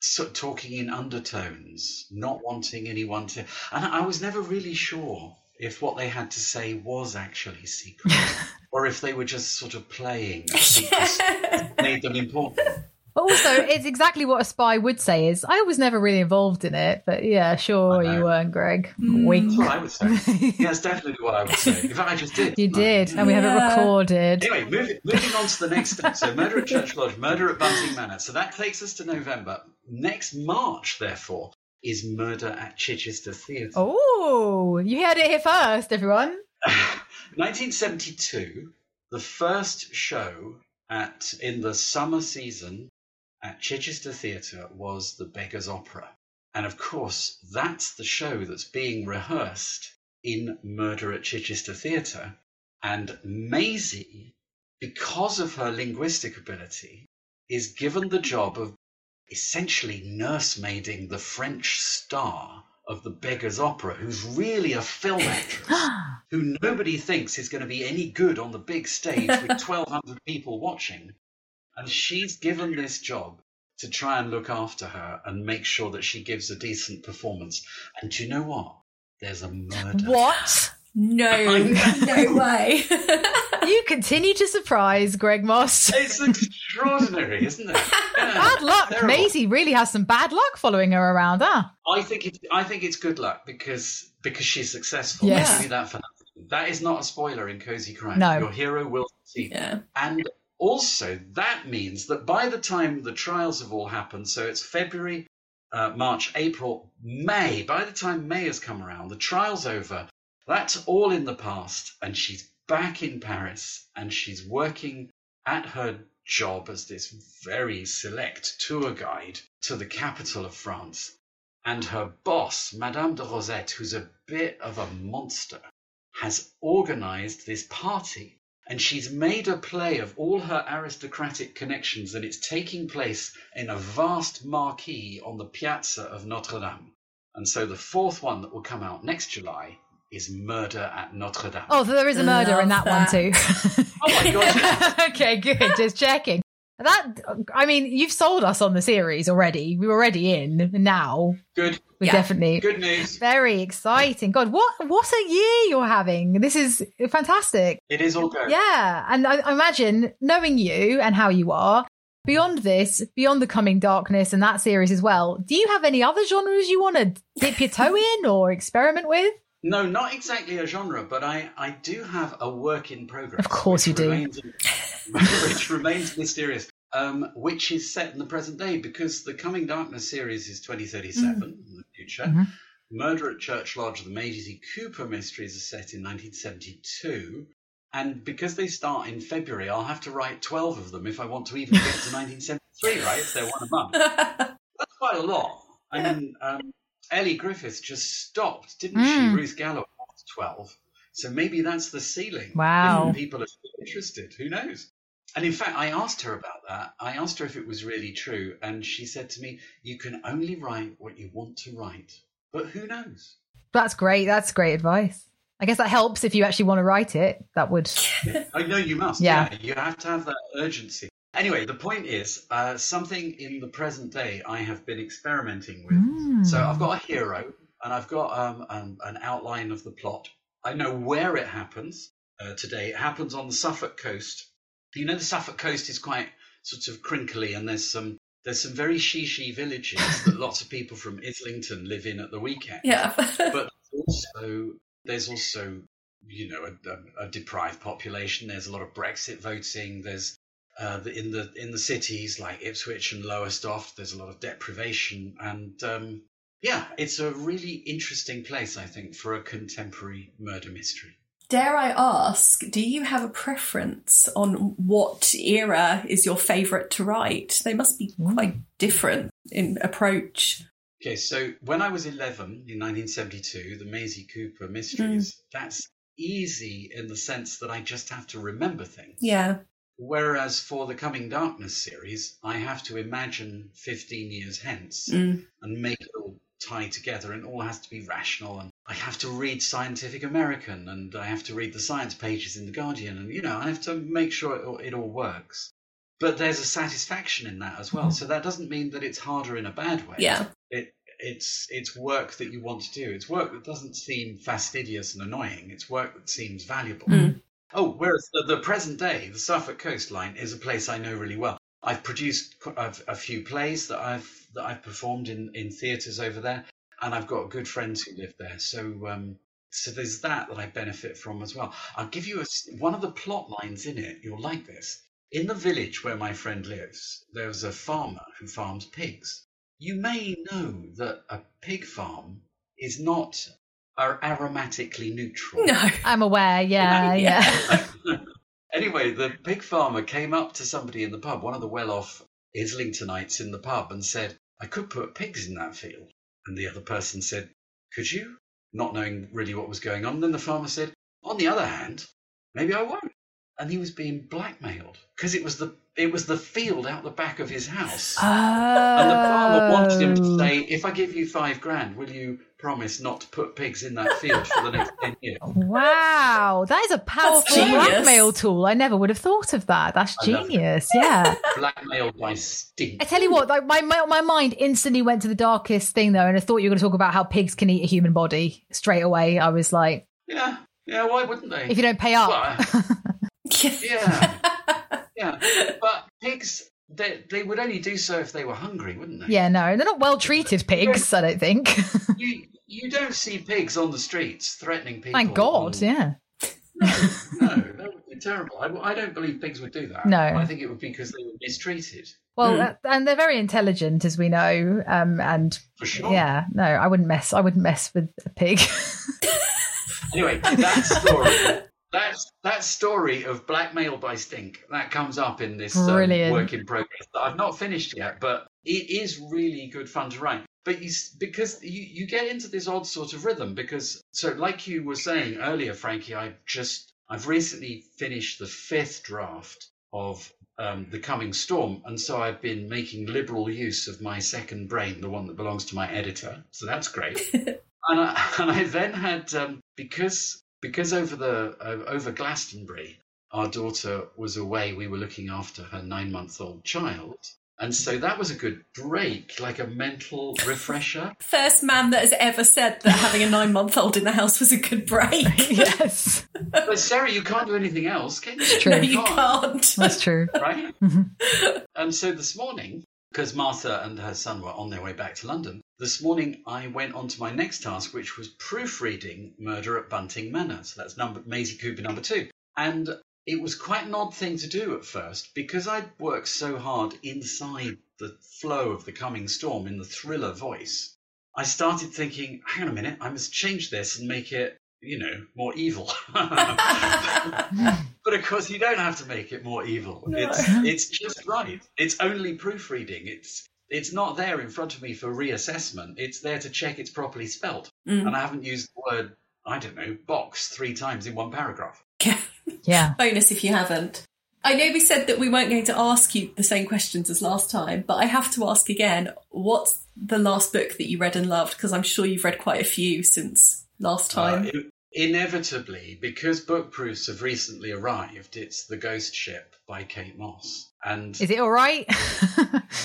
so, talking in undertones, not wanting anyone to. And I was never really sure if what they had to say was actually secret or if they were just sort of playing a secret made them important. Also, it's exactly what a spy would say. Is I was never really involved in it, but yeah, sure you weren't, Greg. Mm. Wink. That's what I would say. Yeah, that's definitely what I would say. In fact, I just did. You didn't I? did, and we have it recorded. Anyway, moving, moving on to the next step. So, Murder at Church Lodge, Murder at Bunting Manor. So that takes us to November. Next March, therefore, is Murder at Chichester Theatre. Oh, you heard it here first, everyone. 1972, the first show at in the summer season at Chichester Theatre was The Beggar's Opera. And of course, that's the show that's being rehearsed in Murder at Chichester Theatre. And Maisie, because of her linguistic ability, is given the job of essentially nursemaiding the French star of the Beggar's Opera, who's really a film actress who nobody thinks is going to be any good on the big stage with 1,200 people watching. And she's given this job to try and look after her and make sure that she gives a decent performance. And do you know what? There's a murder. what? No, no way. You continue to surprise Greg Mosse. It's extraordinary, isn't it? Yeah, Bad luck. terrible. Maisie really has some bad luck following her around, huh? I think it, I think it's good luck because because she's successful. Yes. I'll give you that for. That is not a spoiler in Cozy Crime. No. Your hero will succeed. yeah. And also, that means that by the time the trials have all happened, so it's February, uh, March, April, May, by the time May has come around, the trial's over, that's all in the past, and she's back in Paris and she's working at her job as this very select tour guide to the capital of France. And her boss, Madame de Rosette, who's a bit of a monster, has organized this party and she's made a play of all her aristocratic connections, and it's taking place in a vast marquee on the piazza of Notre Dame. And so the fourth one that will come out next July is Murder at Notre Dame. Oh, so there is a murder in Love that, one too. Oh my God, okay, good. Just checking. That I mean, you've sold us on the series already. We're already in now. good, We Yeah. definitely good news. very exciting. God, what what a year you're having. This is fantastic. It is all good. Yeah, and I, I imagine knowing you and how you are. Beyond this, beyond the coming darkness and that series as well, do you have any other genres you want to dip your toe in or experiment with? No, not exactly a genre, but I, I do have a work in progress. Of course you do. Remains, which remains mysterious, um, which is set in the present day because the Coming Darkness series is 2037 Mm. in the future. Mhm. Murder at Church Lodge, the Maisie Cooper mysteries are set in 1972. And because they start in February, I'll have to write 12 of them if I want to even get to 1973, right? If they're one a month. That's quite a lot. I mean, um, Elly Griffiths just stopped, didn't Mm. she? Ruth Galloway at 12. So maybe that's the ceiling. Wow. If people are interested. Who knows? And in fact, I asked her about that. I asked her if it was really true. And she said to me, You can only write what you want to write. But who knows? That's great. That's great advice. I guess that helps if you actually want to write it. That would. I know you must. Yeah. You have to have that urgency. Anyway, the point is uh, something in the present day I have been experimenting with. Mm. So I've got a hero and I've got um, um, an outline of the plot. I know where it happens uh, today. It happens on the Suffolk coast. You know, the Suffolk coast is quite sort of crinkly, and there's some there's some very shishi villages that lots of people from Islington live in at the weekend. yeah. But also, there's also you know a, a, a deprived population. There's a lot of Brexit voting. There's uh, in the in the cities like Ipswich and Lowestoft, there's a lot of deprivation, and um, yeah, it's a really interesting place, I think, for a contemporary murder mystery. Dare I ask, do you have a preference on what era is your favourite to write? They must be quite different in approach. Okay, so when I was 11 in 1972, the Maisie Cooper Mysteries, that's easy in the sense that I just have to remember things. Yeah. Whereas for the Coming Darkness series, I have to imagine 15 years hence Mm. and make it all tie together, and all has to be rational. And I have to read Scientific American, and I have to read the science pages in the Guardian, and you know, I have to make sure it all, it all works. But there's a satisfaction in that as well. So that doesn't mean that it's harder in a bad way. Yeah. It it's it's work that you want to do. It's work that doesn't seem fastidious and annoying. It's work that seems valuable. Mm. Oh, whereas the, the present day, the Suffolk coastline is a place I know really well. I've produced a, few plays that I've that I've performed in in theatres over there, and I've got good friends who live there. So um, so there's that that I benefit from as well. I'll give you a one of the plot lines in it. You'll like this. In the village where my friend lives, there's a farmer who farms pigs. You may know that a pig farm is not are aromatically neutral. No. I'm aware. Yeah, Yeah. yeah. Anyway, the pig farmer came up to somebody in the pub, one of the well off Islingtonites in the pub, and said, I could put pigs in that field. And the other person said, Could you? Not knowing really what was going on. Then the farmer said, On the other hand, maybe I won't. And he was being blackmailed because it was the it was the field out the back of his house. And the farmer wanted him to Oh. say, If I give you five grand, will you promise not to put pigs in that field for the next 10 years? Wow, that is a powerful blackmail tool. I never would have thought of that. That's I love it. genius. Yeah. Blackmailed by stink. I tell you what, like my, my my mind instantly went to the darkest thing though, and I thought you were going to talk about how pigs can eat a human body straight away. I was like, Yeah, yeah, why wouldn't they? if you don't pay up, Well, Yeah. yeah, but pigs, they, they would only do so if they were hungry, wouldn't they? yeah, no, they're not well treated pigs. I don't think. You, you don't see pigs on the streets threatening people. Thank God. on- Yeah. No, no, that would be terrible. I, I don't believe pigs would do that. No. I think it would be because they were mistreated. Well, Mm. uh, and they're very intelligent, as we know. Um, and For sure. yeah, no, I wouldn't mess. I wouldn't mess with a pig. Anyway, that story, that, that story of blackmail by stink, that comes up in this um, work in progress that I've not finished yet, but it is really good fun to write. But you, because you, you get into this odd sort of rhythm, because so like you were saying earlier, Frankie, I just I've recently finished the fifth draft of um, the coming storm, and so I've been making liberal use of my second brain, the one that belongs to my editor. So that's great. and I, and I then had um, because because over the uh, over Glastonbury, our daughter was away. We were looking after her nine month old child, and so that was a good break, like a mental refresher. First man that has ever said that having a nine month old in the house was a good break. yes, but Sarah, you can't do anything else, can you? true. no, you can't. that's true. right? Mhm. and so this morning, because Martha and her son were on their way back to London, this morning I went on to my next task, which was proofreading Murder at Bunting Manor. So that's number Maisie Cooper number two. And it was quite an odd thing to do at first because I'd worked so hard inside the flow of the coming storm in the thriller voice. I started thinking, hang on a minute, I must change this and make it, you know, more evil. But of course, you don't have to make it more evil. It's it's just right. It's only proofreading. It's it's not there in front of me for reassessment. It's there to check it's properly spelt. Mm. And I haven't used the word I don't know box three times in one paragraph. Yeah. Bonus if you haven't. I know we said that we weren't going to ask you the same questions as last time, but I have to ask again what's the last book that you read and loved? Because I'm sure you've read quite a few since last time. Uh, in- inevitably, because book proofs have recently arrived, it's The Ghost Ship by Kate Mosse. And Is it all right?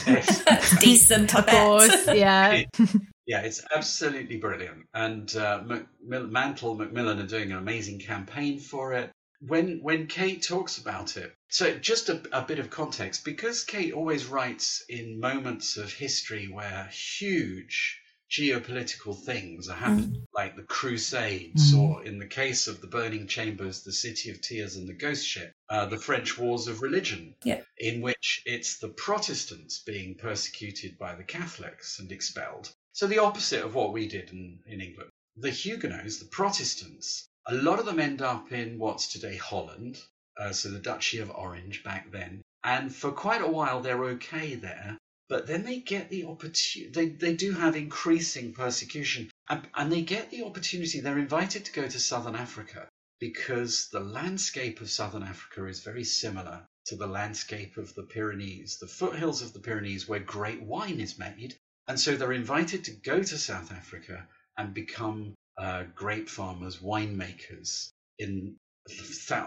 yes, decent, I of bet. course. Yeah. Yeah, it's absolutely brilliant. And uh, Mac- Mantle Macmillan are doing an amazing campaign for it. When when Kate talks about it, so just a, a bit of context, because Kate always writes in moments of history where huge geopolitical things are happening, like the Crusades, Mm. or in the case of the Burning Chambers, the City of Tears and the Ghost Ship, uh, the French Wars of Religion, Yeah. in which it's the Protestants being persecuted by the Catholics and expelled. So the opposite of what we did in, in England. The Huguenots, the Protestants, a lot of them end up in what's today Holland, uh, so the Duchy of Orange back then. And for quite a while they're okay there. But then they get the opportunity. They, they do have increasing persecution, and, and they get the opportunity. They're invited to go to southern Africa because the landscape of southern Africa is very similar to the landscape of the Pyrenees, the foothills of the Pyrenees, where great wine is made. And so they're invited to go to South Africa and become uh, grape farmers, winemakers in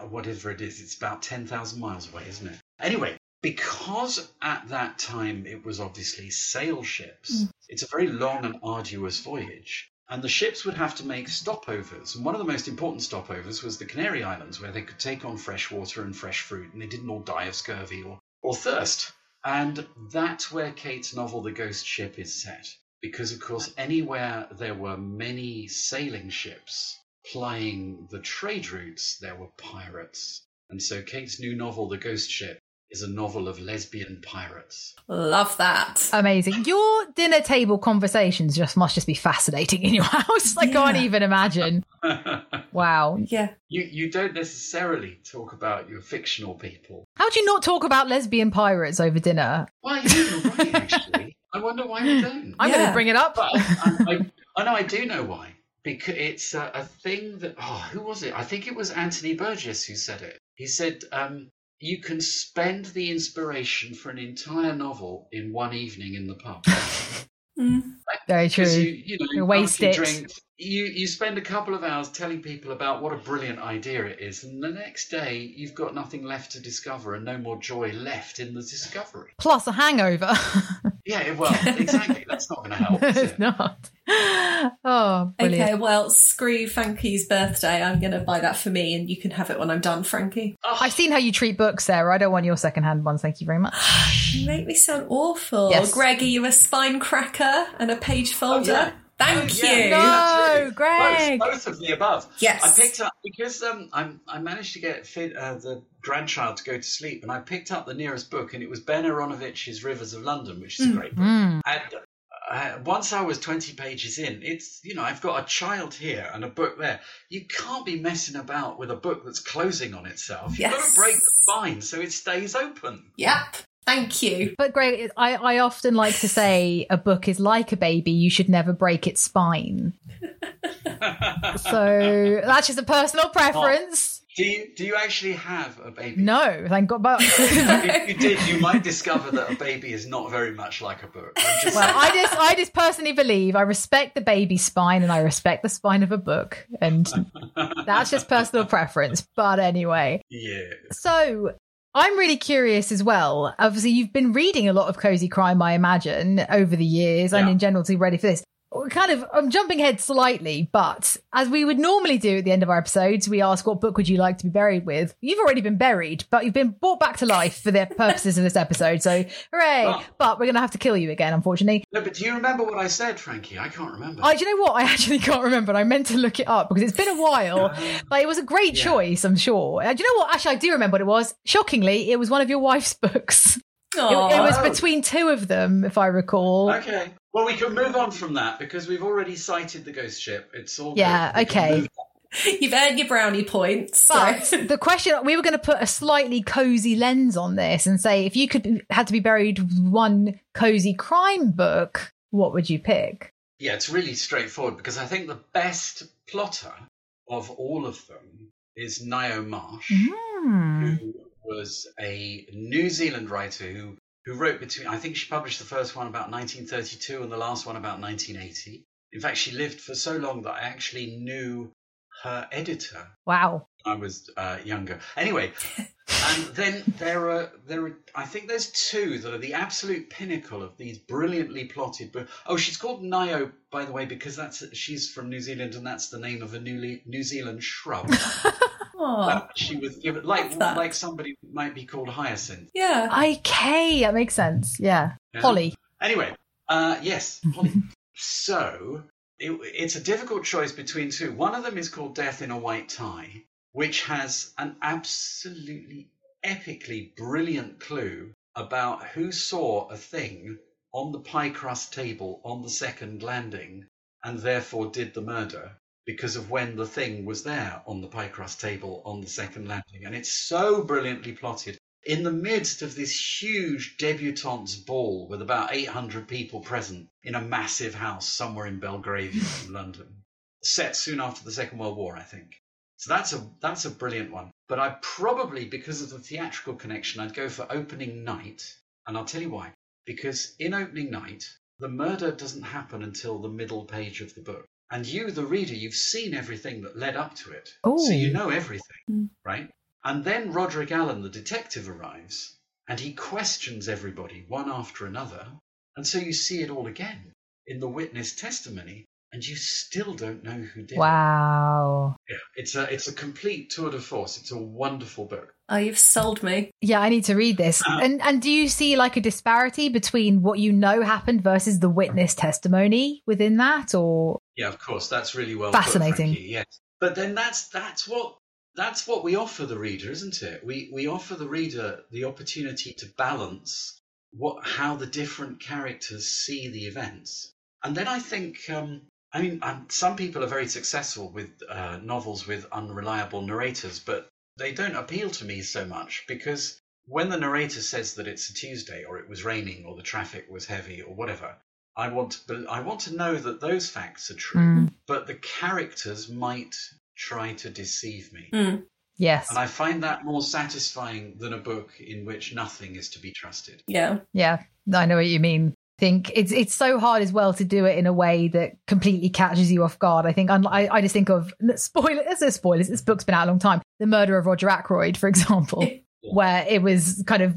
whatever it is. It's about 10,000 miles away, isn't it? Anyway, because at that time it was obviously sail ships, mm. it's a very long and arduous voyage. And the ships would have to make stopovers. And one of the most important stopovers was the Canary Islands, where they could take on fresh water and fresh fruit, and they didn't all die of scurvy or, or thirst. And that's where Kate's novel, The Ghost Ship, is set. Because, of course, anywhere there were many sailing ships plying the trade routes, there were pirates. And so Kate's new novel, The Ghost Ship, is a novel of lesbian pirates. Love that. Amazing. Your dinner table conversations just must just be fascinating in your house. I yeah. can't even imagine. wow. Yeah. You you don't necessarily talk about your fictional people. How do you not talk about lesbian pirates over dinner? Well, you're right, actually. I wonder why we don't. I'm yeah. going to bring it up. But I, I, I, know I do know why. Because it's a, a thing that, oh, who was it? I think it was Anthony Burgess who said it. He said, um, you can spend the inspiration for an entire novel in one evening in the pub. Mm. Very true. You, you know, waste it. Drink, you you spend a couple of hours telling people about what a brilliant idea it is, and the next day you've got nothing left to discover and no more joy left in the discovery. Plus a hangover. yeah, well, exactly. That's not going to help. it's it? not. Oh, brilliant. okay. Well, screw Frankie's birthday. I'm going to buy that for me, and you can have it when I'm done, Frankie. Oh. I've seen how you treat books, Sarah. I don't want your secondhand ones. Thank you very much. you make me sound awful. Yes. Greg, are you a spine cracker and a page folder? Oh, yeah. Thank oh, you. No, Greg. Both, both, of the above. Yes. I picked up because um, I'm, I managed to get fit, uh, the grandchild to go to sleep, and I picked up the nearest book, and it was Ben Aaronovitch's Rivers of London, which is mm. a great book. Mm. And uh, once I was 20 pages in, it's, you know, I've got a child here and a book there. You can't be messing about with a book that's closing on itself. You've yes. got to break the spine so it stays open. Yep. Thank you. But Greg, I, I often like to say a book is like a baby. You should never break its spine. so that's just a personal preference. Do you do you actually have a baby? No, thank God. But if you did, you might discover that a baby is not very much like a book. well, saying. I just I just personally believe I respect the baby's spine and I respect the spine of a book, and that's just personal preference. But anyway, yeah. So I'm really curious as well. Obviously, you've been reading a lot of cozy crime, I imagine, over the years, yeah. and in general, to be ready for this kind of I'm jumping ahead slightly, but as we would normally do at the end of our episodes, we ask what book would you like to be buried with. You've already been buried, but you've been brought back to life for the purposes of this episode. So hooray! Oh. But we're gonna have to kill you again, unfortunately. No, but do you remember what I said, Frankie? I can't remember. I, do you know what? I actually can't remember. I meant to look it up because it's been a while. but it was a great yeah. choice, I'm sure. Uh, do you know what? Actually, I do remember what it was. Shockingly, it was one of your wife's books. It, it, was between two of them, if I recall. Okay. Well, we can move on from that because we've already cited the ghost ship. It's all yeah. Okay. You've earned your brownie points. But the question we were going to put a slightly cozy lens on this and say if you could had to be buried with one cozy crime book, what would you pick? Yeah, it's really straightforward because I think the best plotter of all of them is Ngaio Marsh, mm. who was a New Zealand writer who who wrote between I think she published the first one about 1932 and the last one about 1980. In fact, she lived for so long that I actually knew her editor. Wow. I was uh, younger. Anyway, and then there are there are I think there's two that are the absolute pinnacle of these brilliantly plotted. But oh, she's called Ngaio by the way because that's she's from New Zealand and that's the name of a New, New Zealand shrub. She was given like like somebody might be called Hyacinth. Yeah. Okay, that makes sense. Yeah. yeah. Holly. Anyway, uh, yes, Holly. so it, it's a difficult choice between two. One of them is called Death in a White Tie, which has an absolutely epically brilliant clue about who saw a thing on the pie crust table on the second landing and therefore did the murder because of when the thing was there on the pie crust table on the second landing. And it's so brilliantly plotted. in the midst of this huge debutante's ball with about 800 people present in a massive house somewhere in Belgravia in London, set soon after the Second World War, I think. So that's a that's a brilliant one. But I probably, because of the theatrical connection, I'd go for opening night, and I'll tell you why. Because in opening night, the murder doesn't happen until the middle page of the book. And you, the reader, you've seen everything that led up to it. So you know everything, Mm. right? And then Roderick Alleyn, the detective, arrives and he questions everybody one after another. And so you see it all again in the witness testimony, and you still don't know who did it. Wow. Yeah, it's a it's a complete tour de force. It's a wonderful book. Oh, you've sold me. Yeah, I need to read this. Uh, And and do you see like a disparity between what you know happened versus the witness testimony within that or Yeah, of course, that's really well Fascinating. Put, yes, but then that's that's what that's what we offer the reader, isn't it? We we offer the reader the opportunity to balance what how the different characters see the events, and then I think. Um, I mean, um, some people are very successful with uh, novels with unreliable narrators, but they don't appeal to me so much because when the narrator says that it's a Tuesday or it was raining or the traffic was heavy or whatever, I want to bel- I want to know that those facts are true, Mm, but the characters might try to deceive me. Mm, yes. And I find that more satisfying than a book in which nothing is to be trusted. yeah. Yeah, I know what you mean. think it's it's so hard as well to do it in a way that completely catches you off guard. I think I, I just think of spoiler. There's no spoilers. This book's been out a long time. The murder of Roger Ackroyd, for example, where it was kind of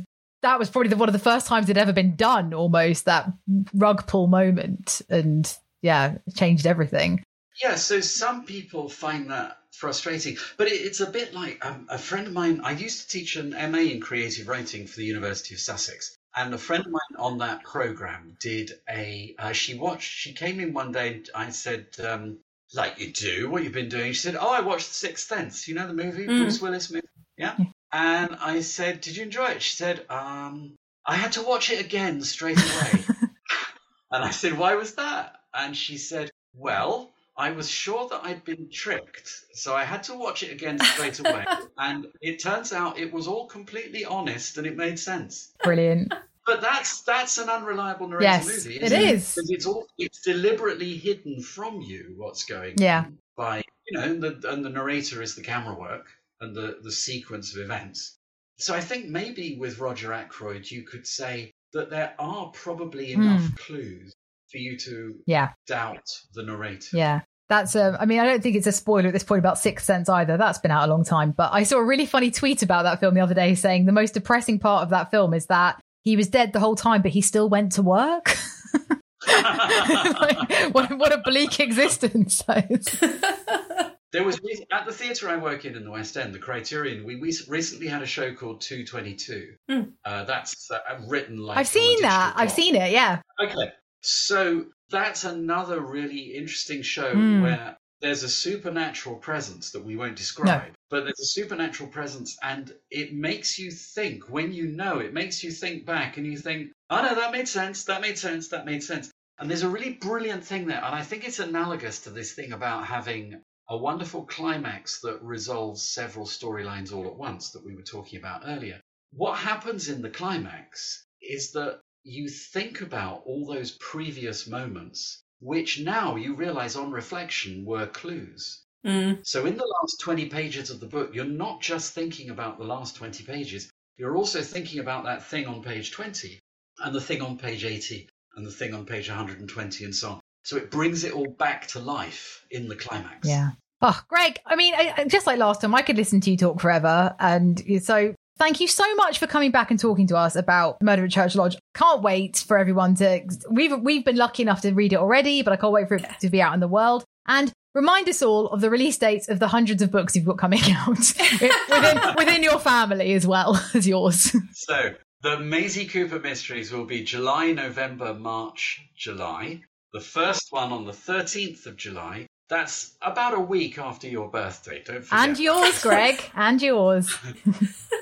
that was probably the, one of the first times it'd ever been done. Almost that rug pull moment, and yeah, changed everything. Yeah, so some people find that frustrating, but it, it's a bit like um, a friend of mine. I used to teach an MA in creative writing for the University of Sussex, and a friend of mine on that program did a. Uh, she watched. She came in one day. and I said, um, "Like you do, what you've been doing?" She said, "Oh, I watched The Sixth Sense. You know the movie, Mm. Bruce Willis movie, yeah." And I said, "Did you enjoy it?" She said, um, "I had to watch it again straight away." and I said, "Why was that?" And she said, "Well." I was sure that I'd been tricked, so I had to watch it again straight away. and it turns out it was all completely honest and it made sense. Brilliant. But that's that's an unreliable narrator Yes, movie. it Isn't it is. Because it's all it's deliberately hidden from you what's going Yeah. on by you know, and the and the narrator is the camera work and the the sequence of events. So I think maybe with Roger Ackroyd you could say that there are probably enough Hmm. clues for you to Yeah, doubt the narrator. yeah. That's a. I mean, I don't think it's a spoiler at this point about Sixth Sense either. That's been out a long time. But I saw a really funny tweet about that film the other day, saying the most depressing part of that film is that he was dead the whole time, but he still went to work. like, what, what a bleak existence. There was at the theatre I work in in the West End, the Criterion. We, we recently had a show called Two Twenty Two. Hmm. Uh, that's uh, written like I've seen that. I've seen it. Yeah. Okay, so that's another really interesting show Hmm. where there's a supernatural presence that we won't describe, but there's a supernatural presence, and it makes you think. When you know, it makes you think back, and you think, "Oh no, that made sense. That made sense. That made sense." And there's a really brilliant thing there, and I think it's analogous to this thing about having a wonderful climax that resolves several storylines all at once that we were talking about earlier. What happens in the climax is that you think about all those previous moments, which now you realize on reflection were clues. Mm, So in the last 20 pages of the book, you're not just thinking about the last 20 pages, you're also thinking about that thing on page 20 and the thing on page 80 and the thing on page 120 and so on. So it brings it all back to life in the climax. Yeah. Oh, Greg, I mean, I, just like last time, I could listen to you talk forever. And so thank you so much for coming back and talking to us about Murder at Church Lodge. Can't wait for everyone to. We've, we've been lucky enough to read it already, but I can't wait for it to be out in the world. And remind us all of the release dates of the hundreds of books you've got coming out within, within your family as well as yours. So the Maisie Cooper Mysteries will be July, November, March, July. The first one on the 13th of July. That's about a week after your birthday. Don't forget. and yours, Greg. And yours.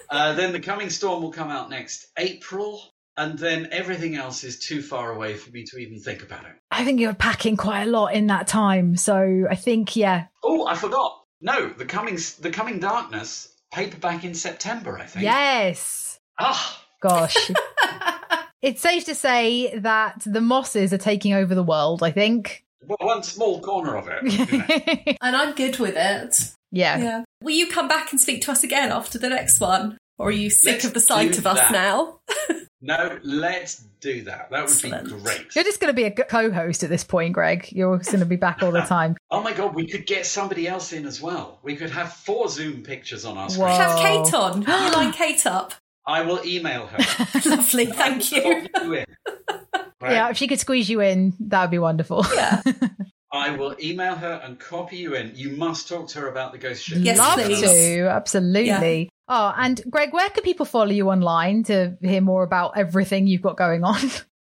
Uh, then the Coming Storm will come out next April, and then everything else is too far away for me to even think about it. I think you're packing quite a lot in that time. So I think, yeah, Oh, I forgot. No, the coming the Coming Darkness paperback in September. I think. Yes. Ah, Gosh. it's safe to say that the Mosses are taking over the world, I think. well, one small corner of it. you know. And I'm good with it. yeah. Yeah. Will you come back and speak to us again after the next one? Or are you sick Let's of the sight of us that. now? No, let's do that. That would Excellent. be great. You're just going to be a co host at this point, Greg. You're going to be back all the time. Oh my god, we could get somebody else in as well. We could have four Zoom pictures on our screen. Whoa. Have Oh. Kate on. You line Kate up. I will email her. Lovely, thank you. You. Right? Yeah, if she could squeeze you in, that would be wonderful. Yeah. I will email her and copy you in. You must talk to her about the ghost ship. Yes, Love please. to, absolutely. Oh, and Greg, where can people follow you online to hear more about everything you've got going on?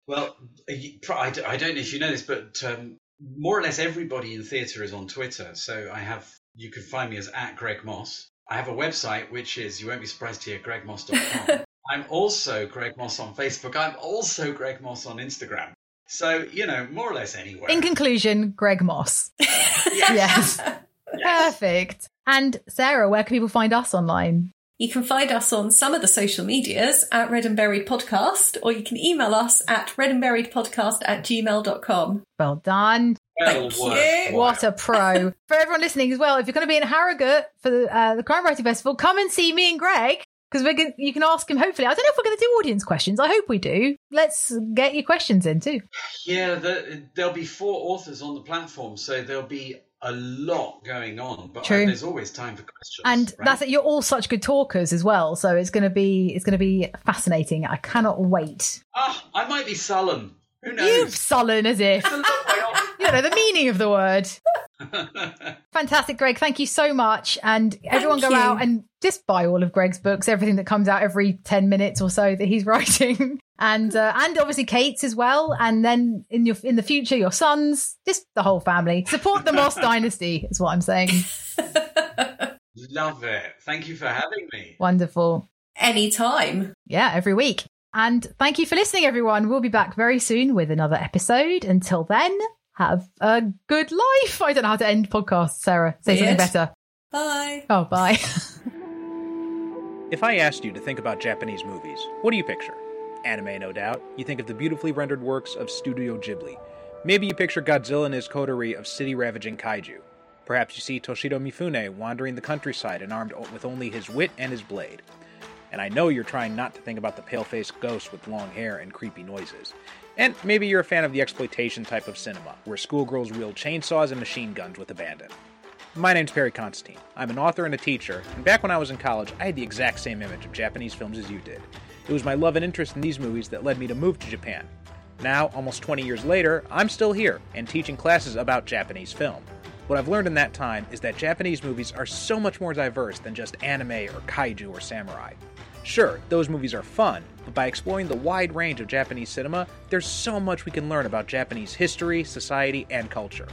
Well, you- pro- I d- I don't know if you know this, but um, more or less everybody in theatre is on Twitter. So I have, you can find me as at Greg Mosse. I have a website, which is, you won't be surprised to hear, gregmosse.com. I'm also Greg Mosse on Facebook. I'm also Greg Mosse on Instagram. So, you know, more or less anywhere. In conclusion, Greg Mosse. Yes. Yes. Perfect. And Sarah, where can people find us online? You can find us on some of the social medias at Read and Buried Podcast, or you can email us at readandburiedpodcast at gmail.com. Well done. Well Thank worthwhile. you. What a pro. for everyone listening as well, if you're going to be in Harrogate for the, uh, the Crime Writing Festival, come and see me and Greg. Because we're gonna, you can ask him. Hopefully, I don't know if we're going to do audience questions. I hope we do. Let's get your questions in too. Yeah, the, there'll be four authors on the platform, so there'll be a lot going on. But True. there's always time for questions. And right? that's it. You're all such good talkers as well. So it's going to be it's going to be fascinating. I cannot wait. Ah, I might be sullen. Who knows? You knows? sullen as if It's a long way off. you know the meaning of the word. Fantastic, Greg. Thank you so much. And everyone go you. out and just buy all of Greg's books, everything that comes out every 10 minutes or so that he's writing. And uh, and obviously Kate's as well. And then in your in the future, your sons, just the whole family. Support the Mosse Dynasty, is what I'm saying. Love it. Thank you for having me. Wonderful. Anytime. Yeah, every week. And thank you for listening, everyone. We'll be back very soon with another episode. Until then, have a good life. I don't know how to end podcasts, Sarah. Say something better. Bye. Oh, bye. If I asked you to think about Japanese movies, what do you picture? Anime, no doubt. You think of the beautifully rendered works of Studio Ghibli. Maybe you picture Godzilla and his coterie of city ravaging kaiju. Perhaps you see Toshiro Mifune wandering the countryside and armed with only his wit and his blade. And I know you're trying not to think about the pale faced ghost with long hair and creepy noises. And maybe you're a fan of the exploitation type of cinema, where schoolgirls wield chainsaws and machine guns with abandon. My name's Perry Constantine. I'm an author and a teacher, and back when I was in college, I had the exact same image of Japanese films as you did. It was my love and interest in these movies that led me to move to Japan. Now, almost 20 years later, I'm still here and teaching classes about Japanese film. What I've learned in that time is that Japanese movies are so much more diverse than just anime or kaiju or samurai. Sure, those movies are fun, but by exploring the wide range of Japanese cinema, there's so much we can learn about Japanese history, society, and culture.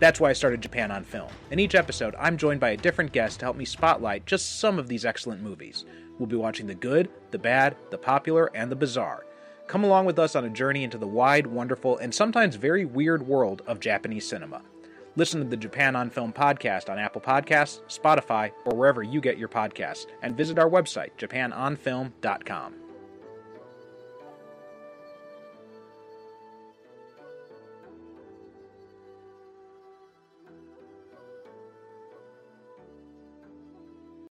That's why I started Japan on Film. In each episode, I'm joined by a different guest to help me spotlight just some of these excellent movies. We'll be watching the good, the bad, the popular, and the bizarre. Come along with us on a journey into the wide, wonderful, and sometimes very weird world of Japanese cinema. Listen to the Japan on Film podcast on Apple Podcasts, Spotify, or wherever you get your podcasts, and visit our website, japanonfilm.com.